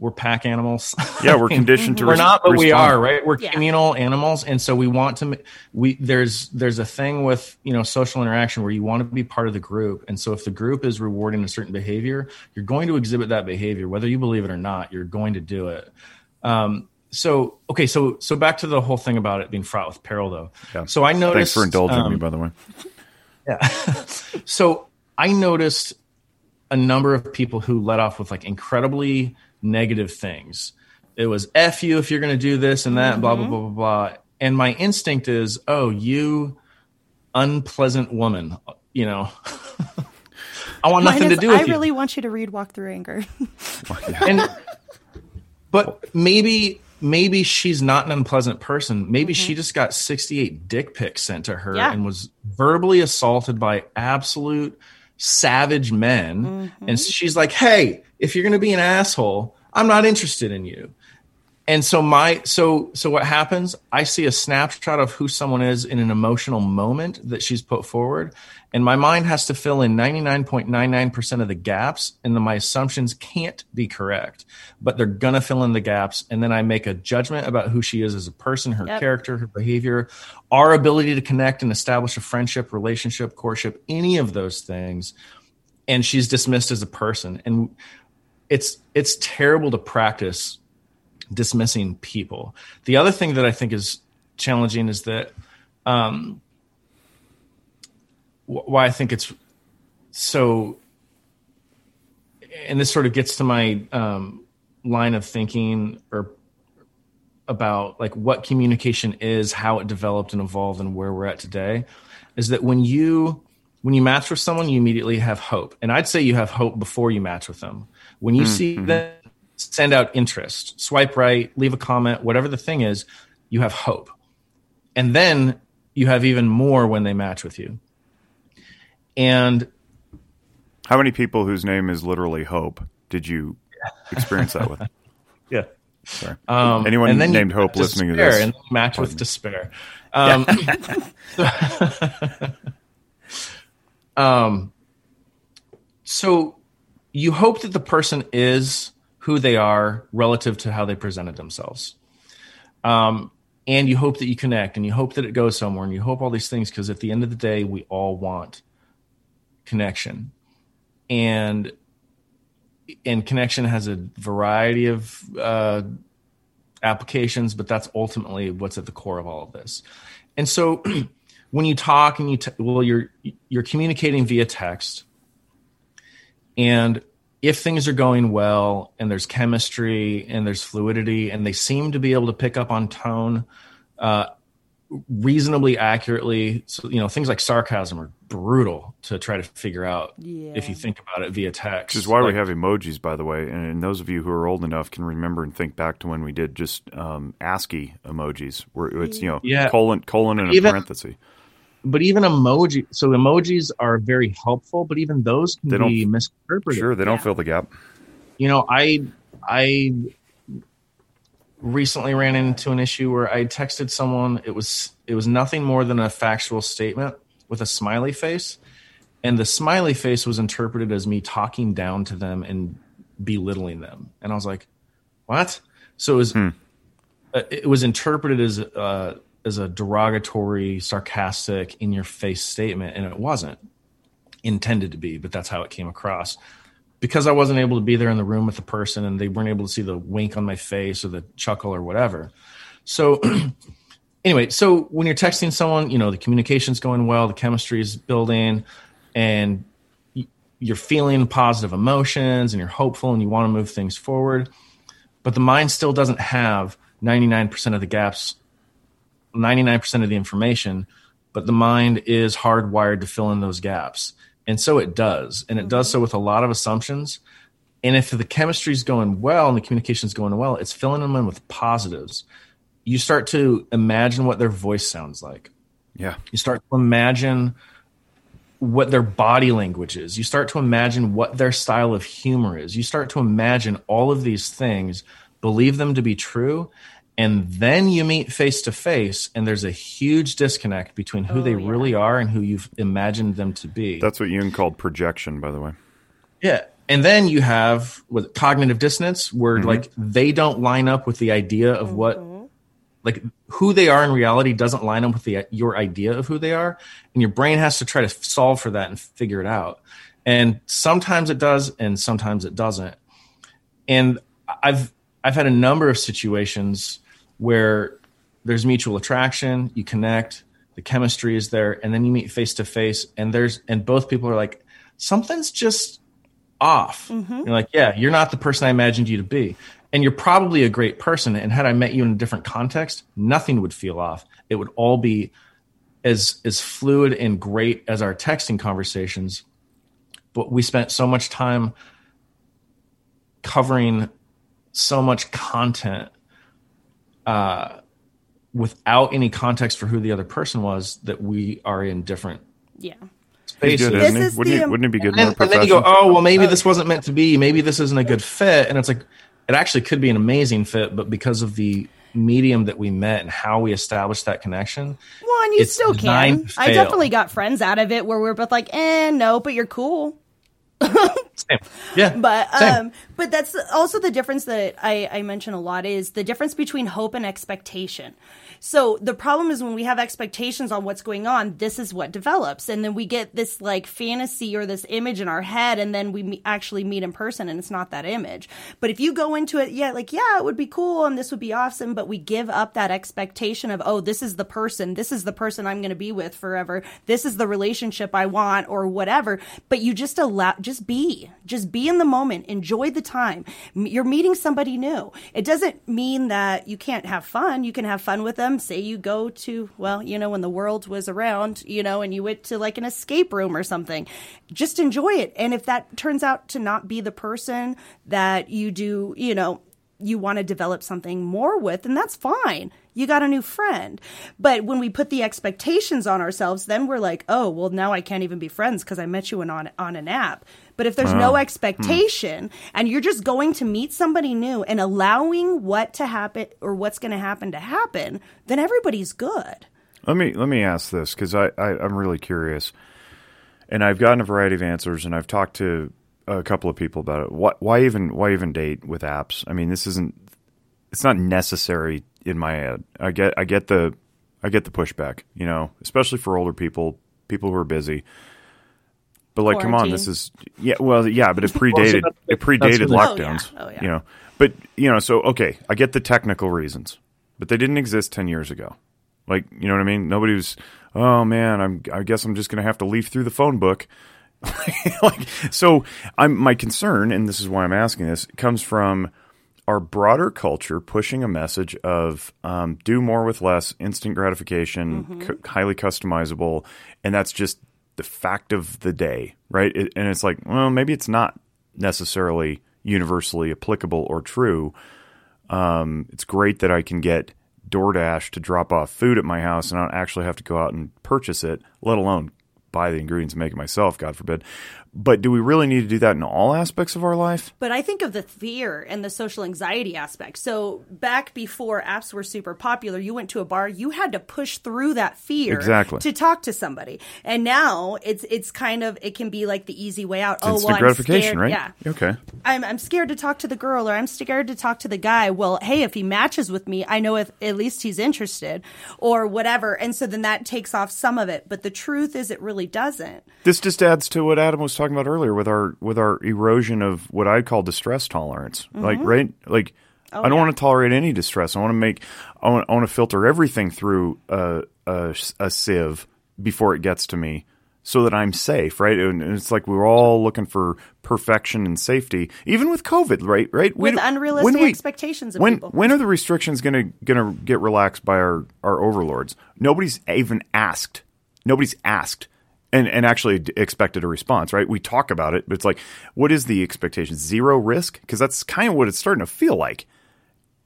we're pack animals. yeah. We're conditioned to. we're res- not, but we are, right? We're Yeah. communal animals, and so we want to. We there's there's a thing with you know social interaction where you want to be part of the group, and so if the group is rewarding a certain behavior, you're going to exhibit that behavior, whether you believe it or not. You're going to do it. Um, so okay, so so back to the whole thing about it being fraught with peril, though. Yeah. So I noticed. Thanks for indulging um, me, by the way. Yeah. so I noticed a number of people who let off with like incredibly negative things. It was F you if you're going to do this and that, blah, blah, mm-hmm. blah, blah, blah. And my instinct is, oh, you unpleasant woman, you know, I want Mine nothing to do with I you. really want you to read Walk Through Anger. and but maybe maybe she's not an unpleasant person maybe she mm-hmm. just got 68 dick pics sent to her Yeah. and was verbally assaulted by absolute savage men. And mm-hmm. she's like hey if you're going to be an asshole i'm not interested in you and so my so so what happens? I see a snapshot of who someone is in an emotional moment that she's put forward. And my mind has to fill in 99.99% of the gaps and then my assumptions can't be correct but they're going to fill in the gaps. And then i make a judgment about who she is as a person her Yep. character her behavior our ability to connect and establish a friendship relationship courtship any of those things. And she's dismissed as a person. And it's it's terrible to practice dismissing people. The other thing that I think is challenging is that um, wh- why I think it's so, and this sort of gets to my um, line of thinking or about like what communication is, how it developed and evolved, and where we're at today, is that when you when you match with someone, you immediately have hope, and I'd say you have hope before you match with them. When you see them send out interest, swipe right, leave a comment, whatever the thing is, you have hope, and then you have even more when they match with you. And How many people whose name is literally Hope did you experience that with? yeah, Sorry. um, Anyone and then named Hope listening to this? and match with despair. Um, um, so you hope that the person is who they are relative to how they presented themselves. Um, and you hope that you connect and you hope that it goes somewhere and you hope all these things because at the end of the day, we all want connection. And and connection has a variety of uh, applications, but that's ultimately what's at the core of all of this. And so, when you talk and you t- well, you're you're communicating via text, and if things are going well and there's chemistry and there's fluidity and they seem to be able to pick up on tone uh, reasonably accurately, so you know things like sarcasm are brutal to try to figure out Yeah. if you think about it via text. Which is why Like, we have emojis, by the way. And those of you who are old enough can remember and think back to when we did just um, ASCII emojis, where it's you know Yeah. colon colon and a Even- parenthesis. But even emoji so emojis are very helpful but even those can They don't- be misinterpreted Sure, they don't Yeah. fill the gap. you know i i recently ran into an issue where i texted someone it was it was nothing more than a factual statement with a smiley face and the smiley face was interpreted as me talking down to them and belittling them and i was like what so it was uh, it was interpreted as uh as a derogatory sarcastic in your face statement and it wasn't intended to be but that's how it came across because I wasn't able to be there in the room with the person and they weren't able to see the wink on my face or the chuckle or whatever. So anyway, so when you're texting someone, you know, the communication's going well, the chemistry is building and you're feeling positive emotions and you're hopeful and you want to move things forward, but the mind still doesn't have 99% of the gaps, 99% of the information, but the mind is hardwired to fill in those gaps. And so it does. And it does so mm-hmm. with a lot of assumptions. And if the chemistry is going well and the communication is going well, it's filling them in with positives. You start to imagine what their voice sounds like. Yeah, You start to imagine what their body language is. You start to imagine what their style of humor is. You start to imagine all of these things, believe them to be true, and then you meet face to face, and there's a huge disconnect between who Oh, they yeah. really are and who you've imagined them to be. that's what Jung called projection, by the way. Yeah. And then you have with cognitive dissonance where mm-hmm. like they don't line up with the idea of what mm-hmm. like who they are in reality doesn't line up with the your idea of who they are and your brain has to try to solve for that and figure it out. And sometimes it does and sometimes it doesn't. And I've I've had a number of situations where there's mutual attraction, you connect, the chemistry is there, and then you meet face to face, and there's and both people are like, something's just off. Mm-hmm. You're like, yeah, you're not the person I imagined you to be. And you're probably a great person. And had I met you in a different context, nothing would feel off. It would all be as as fluid and great as our texting conversations. But we spent so much time covering so much content uh, without any context for who the other person was that we are in different Yeah. Spaces. good, This isn't he? Wouldn't, the, he, wouldn't it be good and, more and then you go, oh, well, maybe this wasn't meant to be. Maybe this isn't a good fit. And it's like, it actually could be an amazing fit, but because of the medium that we met and how we established that connection, Well, and you still can. designed I definitely got friends out of it where we're both like, eh, no, but you're cool. Same. Yeah. But same. um, but that's also the difference that I, I mention a lot is the difference between hope and expectation. So the problem is when we have expectations on what's going on, this is what develops, and then we get this like fantasy or this image in our head, and then we actually meet in person, and it's not that image. But if you go into it, yeah, like yeah, it would be cool and this would be awesome, but we give up that expectation of oh, this is the person, this is the person I'm going to be with forever, this is the relationship I want, or whatever. But you just allow, just be, just be in the moment, enjoy the time. You're meeting somebody new. It doesn't mean that you can't have fun. You can have fun with them. Say you go to, well, you know, when the world was around, you know, and you went to like an escape room or something, just enjoy it. And if that turns out to not be the person that you do, you know, you want to develop something more with, and that's fine. You got a new friend. But when we put the expectations on ourselves, then we're like, oh, well, now I can't even be friends because I met you on, on an app. But if there's no hmm. expectation and you're just going to meet somebody new and allowing what to happen or what's going to happen to happen, then everybody's good. Let me let me ask this because I, I I'm really curious, and I've gotten a variety of answers, and I've talked to a couple of people about it. Why, why even why even date with apps? I mean, this isn't it's not necessary in my head. I get I get the I get the pushback, you know, especially for older people, people who are busy. But like, come on, this is yeah. Well, yeah, but it predated it predated what Oh, yeah. lockdowns. Oh, yeah. You know, but you know, so okay, I get the technical reasons, but they didn't exist ten years ago. Like, you know what I mean? Nobody was. Oh man, I'm. I guess I'm just gonna have to leaf through the phone book. like, so I'm. My concern, and this is why I'm asking this, comes from our broader culture pushing a message of um, do more with less, instant gratification, Mm-hmm. c- highly customizable, and that's just the fact of the day, right? It, and it's like, well, maybe it's not necessarily universally applicable or true. Um, it's great that I can get DoorDash to drop off food at my house and I don't actually have to go out and purchase it, let alone buy the ingredients and make it myself, God forbid. But do we really need to do that in all aspects of our life? But I think of the fear and the social anxiety aspect. So back before apps were super popular, you went to a bar, you had to push through that fear Exactly. to talk to somebody. And now it's it's kind of it can be like the easy way out. oh, Instant well, gratification, scared. right? Yeah. Okay. I'm I'm scared to talk to the girl or I'm scared to talk to the guy. Well, hey, if he matches with me, I know if at least he's interested or whatever. And so then that takes off some of it. But the truth is it really doesn't. This just adds to what Adam was talking about earlier with our with our erosion of what I call distress tolerance. Like mm-hmm. right, like oh, I don't yeah. want to tolerate any distress. I want to make I want, I want to filter everything through a, a a sieve before it gets to me, so that I'm safe. Right, and it's like we're all looking for perfection and safety, even with COVID. Right, right. With We- unrealistic when we- expectations of when people. when are the restrictions gonna gonna get relaxed by our our overlords? Nobody's even asked. Nobody's asked. And, and actually expected a response, right? We talk about it, but it's like, what is the expectation? Zero risk, because that's kind of what it's starting to feel like.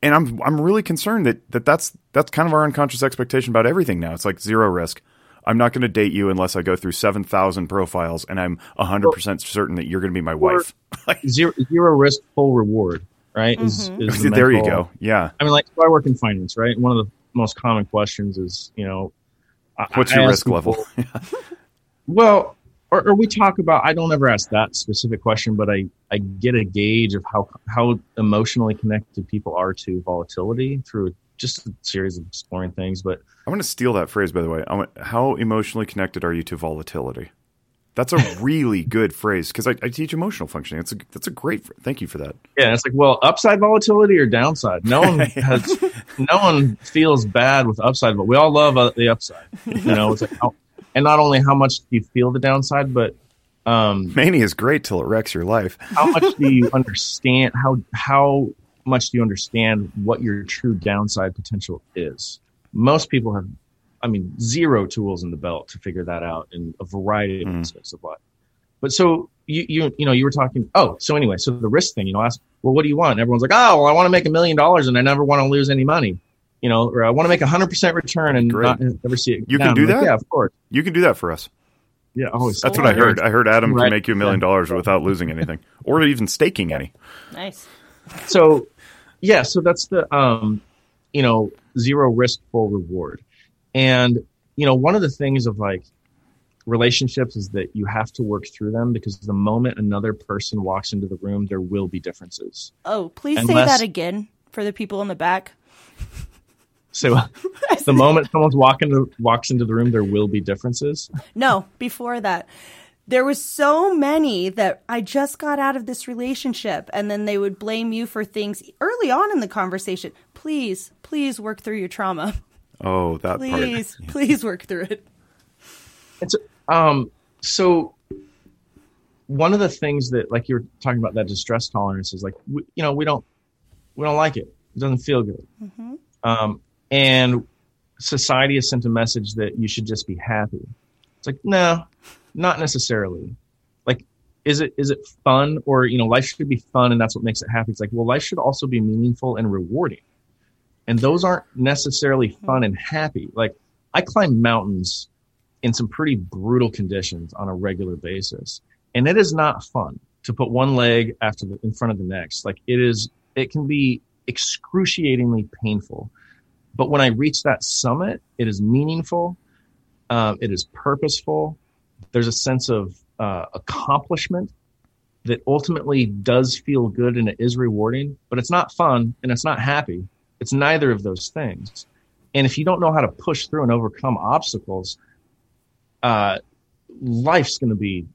And I'm I'm really concerned that, that that's that's kind of our unconscious expectation about everything now. It's like zero risk. I'm not going to date you unless I go through seven thousand profiles, and I'm hundred percent certain that you're going to be my wife. Zero, zero risk, full reward, right? Is, mm-hmm. is the there you go. Yeah. I mean, like, so I work in finance, right? One of the most common questions is, you know, What's I your ask risk level? well, or, or we talk about. I don't ever ask that specific question, but I I get a gauge of how how emotionally connected people are to volatility through just a series of exploring things. But I'm going to steal that phrase, by the way. Want, how emotionally connected are you to volatility? That's a really good phrase because I, I teach emotional functioning. That's a that's a great. Thank you for that. yeah, it's like, well, upside volatility or downside? No one has, no one feels bad with upside, but we all love uh, the upside. You know, it's like, how, and not only how much do you feel the downside, but um, Mania is great till it wrecks your life. how much do you understand how how much do you understand what your true downside potential is most people have i mean zero tools in the belt to figure that out in a variety of Mm. aspects of life but so you you you know you were talking oh so anyway so the risk thing you know ask well what do you want and everyone's like oh well i want to make a million dollars and i never want to lose any money you know or i want to make a hundred percent return and Great. not ever see it You can do I'm like, that? yeah of course You can do that for us. yeah always That's what I heard. I heard Adam can make you a million dollars without losing anything, or even staking any. Nice. so yeah so that's the um you know zero risk full reward and you know one of the things of like relationships is that you have to work through them because the moment another person walks into the room there will be differences Oh, please Unless- say that again for the people in the back. So the moment someone's walking to, walks into the room there will be differences No, before that. There was so many that I just got out of this relationship and then they would blame you for things early on in the conversation. Please, please work through your trauma. Oh, that Please, part. please work through it. It's um so one of the things that like you were talking about that distress tolerance is like we, you know we don't we don't like it. It doesn't feel good. Um and society has sent a message that you should just be happy. It's like no, not necessarily. Like is it is it fun or you know life should be fun and that's what makes it happy. It's like well life should also be meaningful and rewarding. And those aren't necessarily hmm. fun and happy. Like I climb mountains in some pretty brutal conditions on a regular basis. And it is not fun to put one leg after the, in front of the next. Like it is, it can be excruciatingly painful. But when I reach that summit, it is meaningful. Um, it is purposeful. There's a sense of uh, accomplishment that ultimately does feel good and it is rewarding, but it's not fun and it's not happy. It's neither of those things. And if you don't know how to push through and overcome obstacles, uh, life's going to be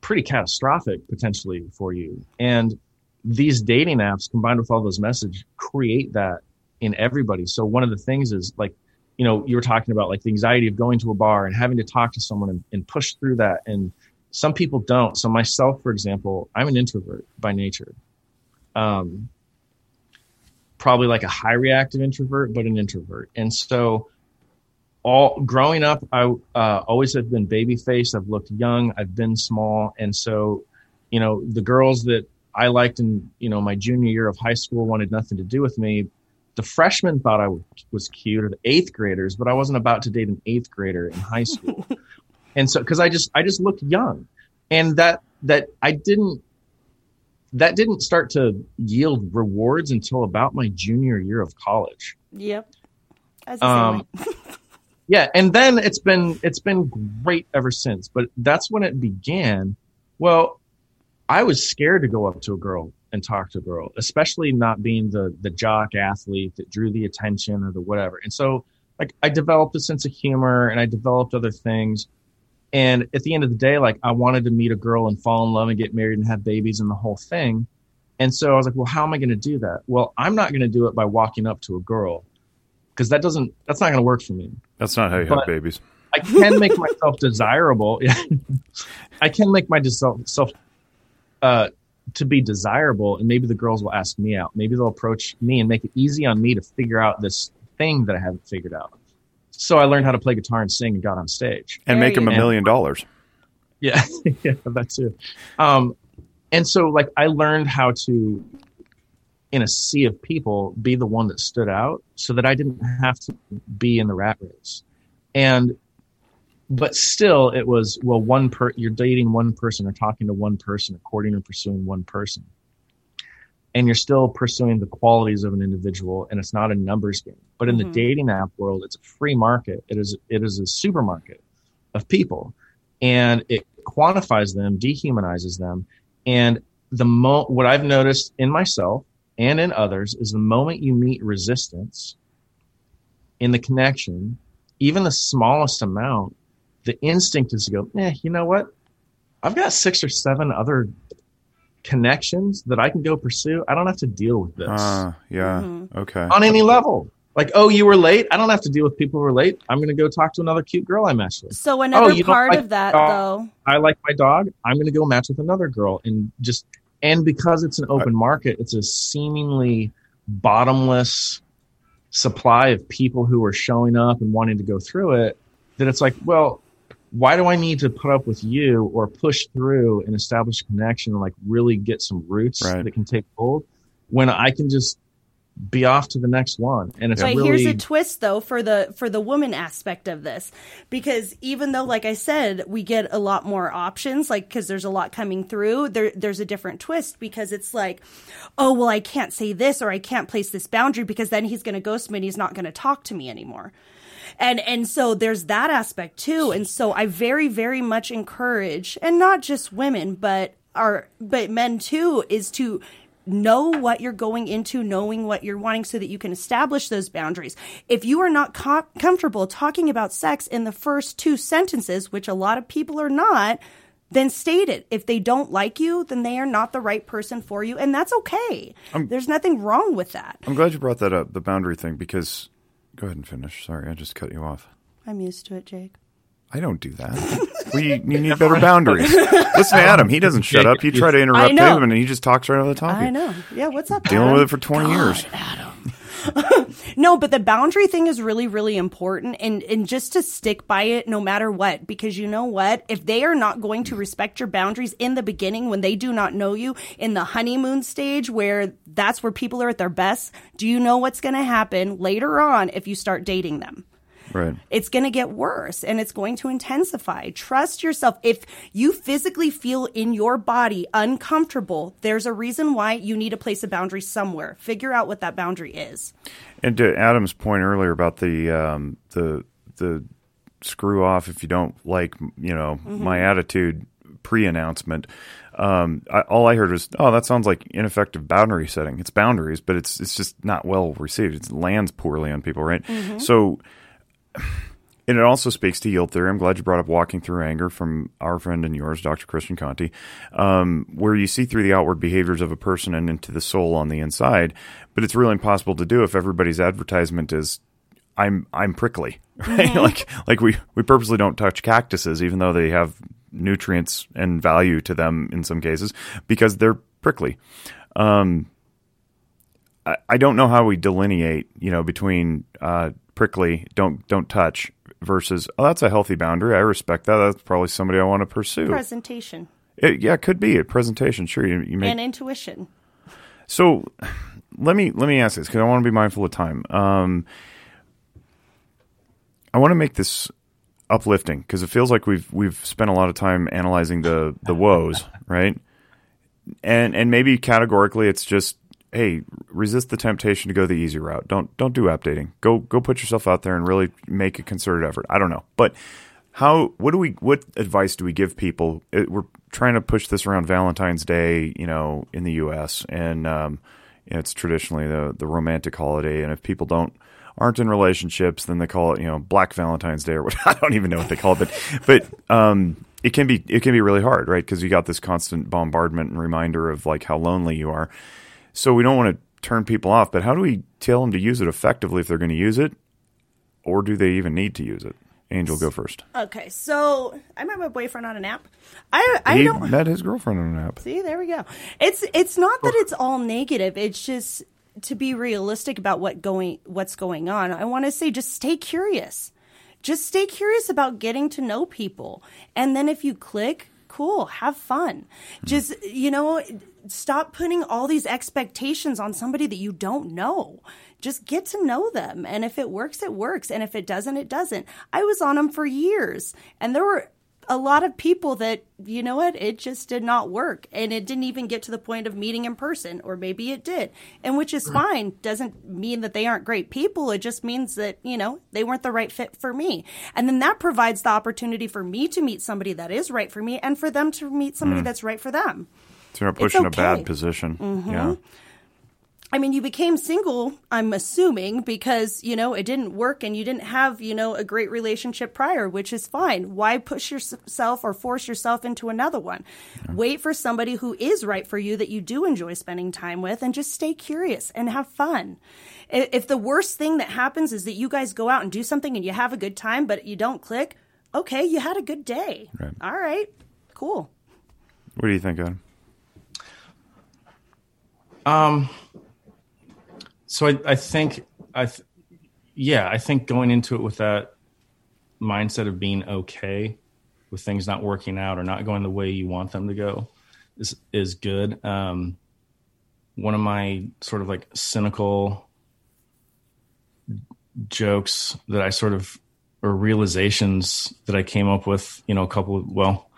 pretty catastrophic potentially for you. And these dating apps combined with all those messages create that in everybody. So one of the things is like, you know, you were talking about like the anxiety of going to a bar and having to talk to someone and, and push through that. And some people don't. So myself, for example, I'm an introvert by nature. Um, probably like a high reactive introvert, but an introvert. And so all growing up, I uh, always have been baby faced. I've looked young. I've been small, and so, you know, the girls that I liked in you know my junior year of high school wanted nothing to do with me. The freshmen thought I was cute, or the eighth graders, but I wasn't about to date an eighth grader in high school. and so, because I just I just looked young, and that that I didn't that didn't start to yield rewards until about my junior year of college. Yep. Um, yeah, and then it's been it's been great ever since. But that's when it began. Well, I was scared to go up to a girl and talk to a girl, especially not being the the jock athlete that drew the attention or the whatever. And so, like, I developed a sense of humor and I developed other things. And at the end of the day, like, I wanted to meet a girl and fall in love and get married and have babies and the whole thing. And so I was like, well, how am I going to do that? Well, I'm not going to do it by walking up to a girl because that doesn't that's not going to work for me. That's not how you But- have babies. I can make myself desirable. I can make my self uh, to be desirable, and maybe the girls will ask me out. Maybe they'll approach me and make it easy on me to figure out this thing that I haven't figured out. So I learned how to play guitar and sing and got on stage. And There make them a million dollars. Yeah, yeah, that too. Um, and so like I learned how to, in a sea of people, be the one that stood out, so that I didn't have to be in the rat race. And, but still, it was well, one per you're dating one person or talking to one person, or courting or pursuing one person, and you're still pursuing the qualities of an individual, and it's not a numbers game. But in the Mhm. dating app world, it's a free market. It is it is a supermarket of people and it quantifies them, dehumanizes them. And the mo what I've noticed in myself and in others is the moment you meet resistance in the connection, even the smallest amount, the instinct is to go, eh, you know what? I've got six or seven other connections that I can go pursue. I don't have to deal with this Ah, yeah. Mhm. Okay. on any level. Like, oh, you were late. I don't have to deal with people who are late. I'm going to go talk to another cute girl I matched with. So another you don't part like of that, dog? though, I like my dog. I'm going to go match with another girl and just and because it's an open market, it's a seemingly bottomless supply of people who are showing up and wanting to go through it. That it's like, well, why do I need to put up with you or push through and establish a connection and like really get some roots Right. that can take hold when I can just be off to the next one? And it's But really here's a twist though for the for the woman aspect of this because even though like I said we get a lot more options like cuz there's a lot coming through there there's a different twist because it's like oh well I can't say this or I can't place this boundary because then he's going to ghost me and he's not going to talk to me anymore. And and so there's that aspect too and so I very very much encourage and not just women but our but men too is to know what you're going into, knowing what you're wanting so that you can establish those boundaries. If you are not co- comfortable talking about sex in the first two sentences, which a lot of people are not, then state it. If they don't like you, then they are not the right person for you, and that's okay. There's nothing wrong with that. I'm glad you brought that up, the boundary thing, because go ahead and finish. Sorry, I just cut you off. I'm used to it, Jake. I don't do that. we you need better boundaries. Listen to Adam. He doesn't shut up. You try to interrupt know. him, and he just talks right over the top of I know. Yeah, what's up? Dealing Adam? with it for 20 years. No, but the boundary thing is really, really important and, and just to stick by it no matter what. Because you know what? If they are not going to respect your boundaries in the beginning when they do not know you in the honeymoon stage where that's where people are at their best, do you know what's going to happen later on if you start dating them? Right. it's going to get worse and it's going to intensify. Trust yourself. If you physically feel in your body uncomfortable, there's a reason why you need to place a boundary somewhere. Figure out what that boundary is. And to Adam's point earlier about the um, the the screw off if you don't like you know my attitude pre-announcement. Um, I, all I heard was, "Oh, that sounds like ineffective boundary setting." It's boundaries, but it's it's just not well received. It lands poorly on people, right? So, and it also speaks to yield theory. I'm glad you brought up walking through anger from our friend and yours, Dr. Christian Conte, um, where you see through the outward behaviors of a person and into the soul on the inside. But it's really impossible to do if everybody's advertisement is I'm I'm prickly, right? like like we we purposely don't touch cactuses, even though they have nutrients and value to them in some cases because they're prickly. Um, I, I don't know how we delineate, you know, between uh, prickly, don't don't touch, versus oh that's a healthy boundary. I respect that. That's probably somebody I want to pursue. Presentation It, yeah, it could be a presentation. Sure, you, you make and intuition. So let me let me ask this because I want to be mindful of time. Um, I want to make this uplifting because it feels like we've we've spent a lot of time analyzing the the woes, right? And and maybe categorically it's just hey, resist the temptation to go the easy route. Don't don't do updating. Go go put yourself out there and really make a concerted effort. I don't know, but how what do we what advice do we give people it, we're trying to push this around valentine's day you know in the us and um, it's traditionally the the romantic holiday and if people don't aren't in relationships then they call it you know black valentine's day or what i don't even know what they call it but but um, it can be it can be really hard right because you got this constant bombardment and reminder of like how lonely you are so we don't want to turn people off but how do we tell them to use it effectively if they're going to use it or do they even need to use it Angel, go first. Okay, so I met my boyfriend on an app. I I he don't met his girlfriend on an app. see. There we go. It's it's not that it's all negative. It's just to be realistic about what going what's going on. I want to say just stay curious. Just stay curious about getting to know people, and then if you click, cool, have fun. Mm-hmm. Just you know, stop putting all these expectations on somebody that you don't know just get to know them. And if it works, it works. And if it doesn't, it doesn't. I was on them for years and there were a lot of people that, you know what, it just did not work. And it didn't even get to the point of meeting in person, or maybe it did. And which is fine. Doesn't mean that they aren't great people. It just means that, you know, they weren't the right fit for me. And then that provides the opportunity for me to meet somebody that is right for me and for them to meet somebody hmm. that's right for them. So you're pushing okay. a bad position. Mm-hmm. Yeah. I mean, you became single, I'm assuming, because, you know, it didn't work and you didn't have, you know, a great relationship prior, which is fine. Why push yourself or force yourself into another one? Wait for somebody who is right for you that you do enjoy spending time with and just stay curious and have fun. If the worst thing that happens is that you guys go out and do something and you have a good time, but you don't click, okay, you had a good day. Right. All right, cool. What do you think, Adam? Um, So I, I think I, th- yeah, I think going into it with that mindset of being okay with things not working out or not going the way you want them to go is is good. Um, one of my sort of like cynical jokes that I sort of or realizations that I came up with, you know, a couple of, well,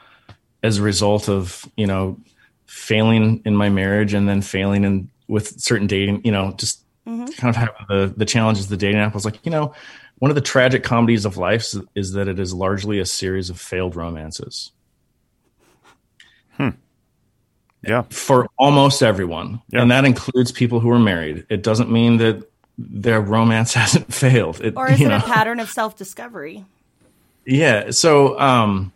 as a result of, you know, failing in my marriage and then failing in with certain dating, you know, just kind of having the the challenges of the dating app I was like, you know, one of the tragic comedies of life is, is that it is largely a series of failed romances Yeah. for almost everyone. Yeah. And that includes people who are married. It doesn't mean that their romance hasn't failed. It, Or is you it know, a pattern of self discovery? yeah. So, um,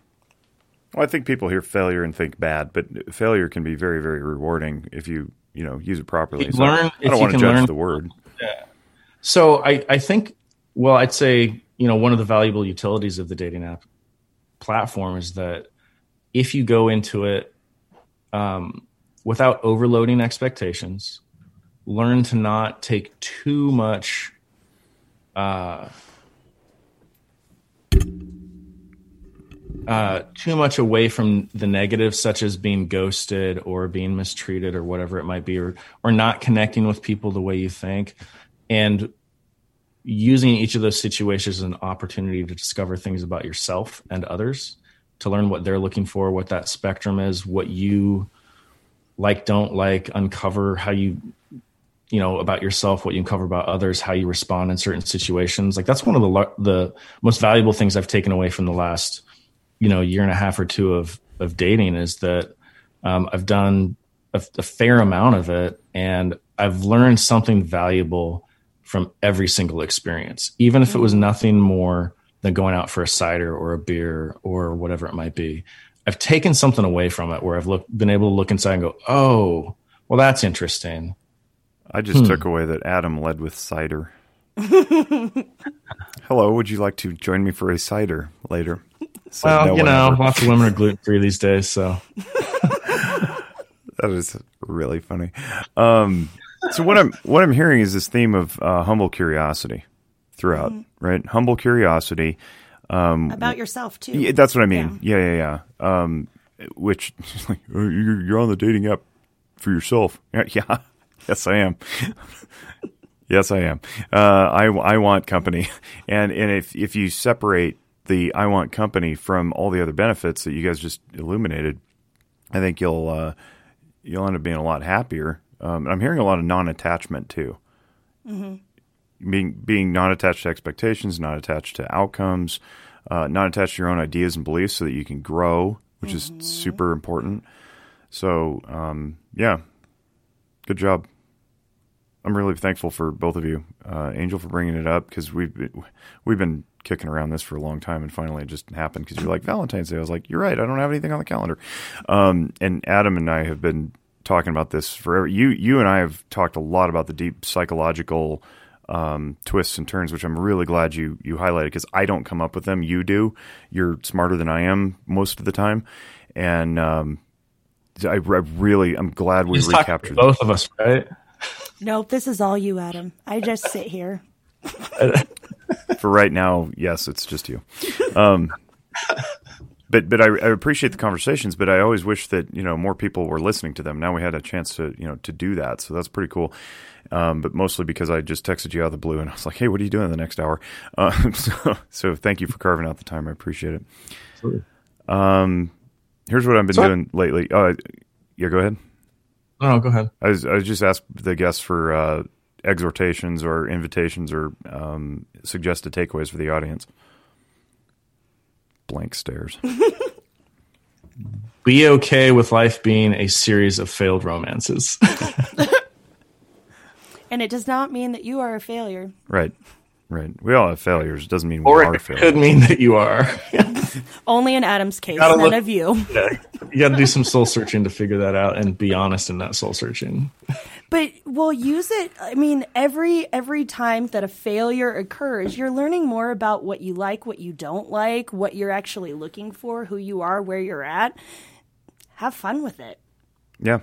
Well, I think people hear failure and think bad, but failure can be very, very rewarding if you, you know, use it properly. So learn- I if don't you want to judge learn- the word. Yeah. So I, I think, well, I'd say, you know, one of the valuable utilities of the dating app platform is that if you go into it um, without overloading expectations, learn to not take too much uh, uh, too much away from the negatives, such as being ghosted or being mistreated or whatever it might be, or or not connecting with people the way you think, and using each of those situations as an opportunity to discover things about yourself and others, to learn what they're looking for, what that spectrum is, what you like, don't like, uncover how you you know about yourself what you uncover about others how you respond in certain situations. Like that's one of the the most valuable things i've taken away from the last you know a year and a half or two of of dating is that um, i've done a, a fair amount of it and i've learned something valuable from every single experience even if it was nothing more than going out for a cider or a beer or whatever it might be i've taken something away from it where i've look, been able to look inside and go oh well that's interesting I Hmm. just took away that Adam led with cider. Hello, would you like to join me for a cider later? Said Well, no you know, ever. lots of women are gluten free these days, so That is really funny. Um, so what I'm what I'm hearing is this theme of uh, humble curiosity throughout, right? Humble curiosity. about yourself too. Yeah, that's what I mean. Yeah, yeah, yeah. Um, which like "Oh, you're, you're on the dating app for yourself. Yeah, yeah. yes, I am. yes, I am. Uh, I I want company, and and if if you separate the I want company from all the other benefits that you guys just illuminated, I think you'll uh, you'll end up being a lot happier. Um, and I'm hearing a lot of non-attachment too. Being being not attached to expectations, not attached to outcomes, uh, not attached to your own ideas and beliefs, so that you can grow, which is super important. So um, yeah, good job. I'm really thankful for both of you, uh, Angel, for bringing it up because we've been, we've been kicking around this for a long time, and finally it just happened because you're like Valentine's Day. I was like, you're right, I don't have anything on the calendar. Um, and Adam and I have been talking about this forever. You you and I have talked a lot about the deep psychological um, twists and turns, which I'm really glad you you highlighted because I don't come up with them. You do. You're smarter than I am most of the time, and um, I, I really I'm glad we He's talking to recaptured. both of us, right? Nope, this is all you, Adam. I just sit here. for right now, yes, it's just you. Um, but but I, I appreciate the conversations. But I always wish that you know more people were listening to them. Now we had a chance to you know to do that, so that's pretty cool. Um, but mostly because I just texted you out of the blue, and I was like, "Hey, what are you doing in the next hour?" Uh, so, so thank you for carving out the time. I appreciate it. Um, here's what I've been So- doing lately. Uh, yeah, go ahead. No, no, go ahead. I was, I was just asked the guests for uh, exhortations or invitations or um, suggested takeaways for the audience. Blank stares. Be okay with life being a series of failed romances. And it does not mean that you are a failure. right, right. We all have failures. It doesn't mean we or are it failures. could mean that you are. Only in Adam's case, Gotta none look- of you. you got to do some soul searching to figure that out and be honest in that soul searching. But we'll use it. I mean, every every time that a failure occurs, you're learning more about what you like, what you don't like, what you're actually looking for, who you are, where you're at. Have fun with it. Yeah,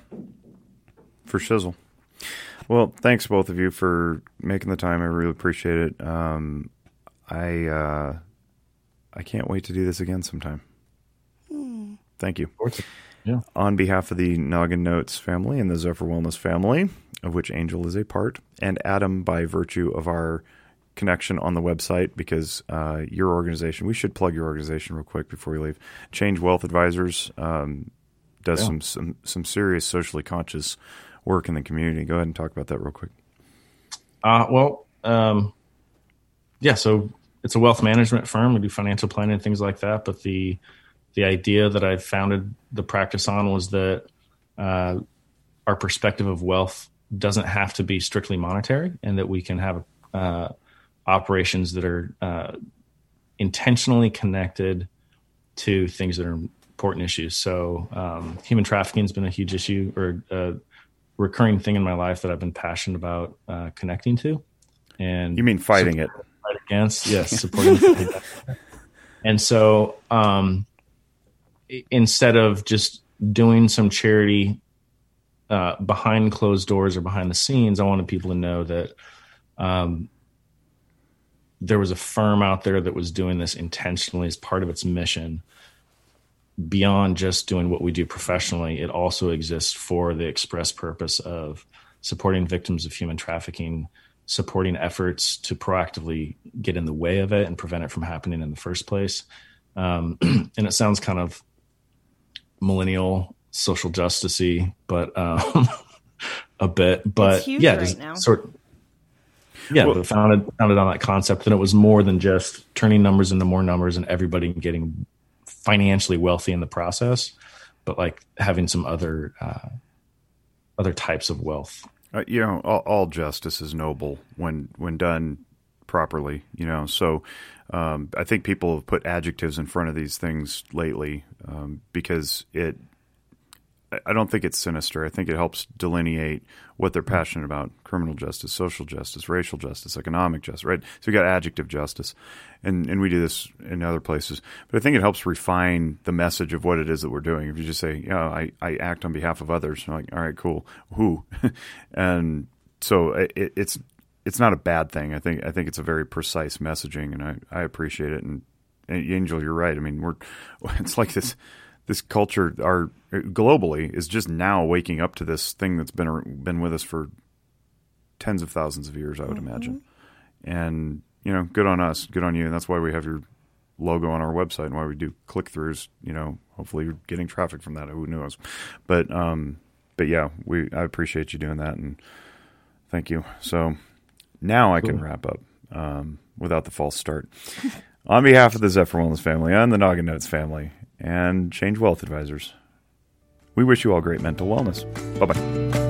for shizzle. Well, thanks both of you for making the time. I really appreciate it. Um, I uh, I can't wait to do this again sometime. Thank you. Yeah. On behalf of the Noggin Notes family and the Zephyr Wellness family, of which Angel is a part, and Adam by virtue of our connection on the website, because uh, your organization, we should plug your organization real quick before we leave. Change Wealth Advisors um, does Yeah. some, some some serious socially conscious work in the community. Go ahead and talk about that real quick. Uh, well, um, yeah. So it's a wealth management firm. We do financial planning and things like that. But the the idea that I founded the practice on was that uh, our perspective of wealth doesn't have to be strictly monetary, and that we can have uh, operations that are uh, intentionally connected to things that are important issues. So um, human trafficking has been a huge issue or a recurring thing in my life that I've been passionate about uh, connecting to. And You mean fighting it? Fight against yes supporting and so um instead of just doing some charity uh behind closed doors or behind the scenes i wanted people to know that um there was a firm out there that was doing this intentionally as part of its mission. Beyond just doing what we do professionally it also exists for the express purpose of supporting victims of human trafficking supporting efforts to proactively get in the way of it and prevent it from happening in the first place. Um, and it sounds kind of millennial social justicey, but um, a bit. But huge yeah, right just now. sort. Yeah, Well- but founded founded on that concept, and it was more than just turning numbers into more numbers and everybody getting financially wealthy in the process, but like having some other uh, other types of wealth Uh, you know, all, all justice is noble when when done properly. You know, so um, I think people have put adjectives in front of these things lately um, because it. I- don't think it's sinister. I think it helps delineate what they're passionate about: criminal justice, social justice, racial justice, economic justice. Right. So we got adjective justice, and and we do this in other places. But I think it helps refine the message of what it is that we're doing. If you just say, "Yeah, I, I act on behalf of others," I'm like, all right, cool. Who? and so it, it's it's not a bad thing. I think I think it's a very precise messaging, and I, I appreciate it. And Angel, you're right. I mean, we're it's like this this culture our globally is just now waking up to this thing that's been been with us for tens of thousands of years, I would mm-hmm. imagine. And you know, good on us, good on you, and that's why we have your logo on our website and why we do click throughs. You know, hopefully you're getting traffic from that. Who knows? But um, but yeah, we I appreciate you doing that and thank you. So now I can wrap up um, without the false start. on behalf of the Zephyr Wellness family and the Noggin Notes family and Change Wealth Advisors, we wish you all great mental wellness. Bye bye.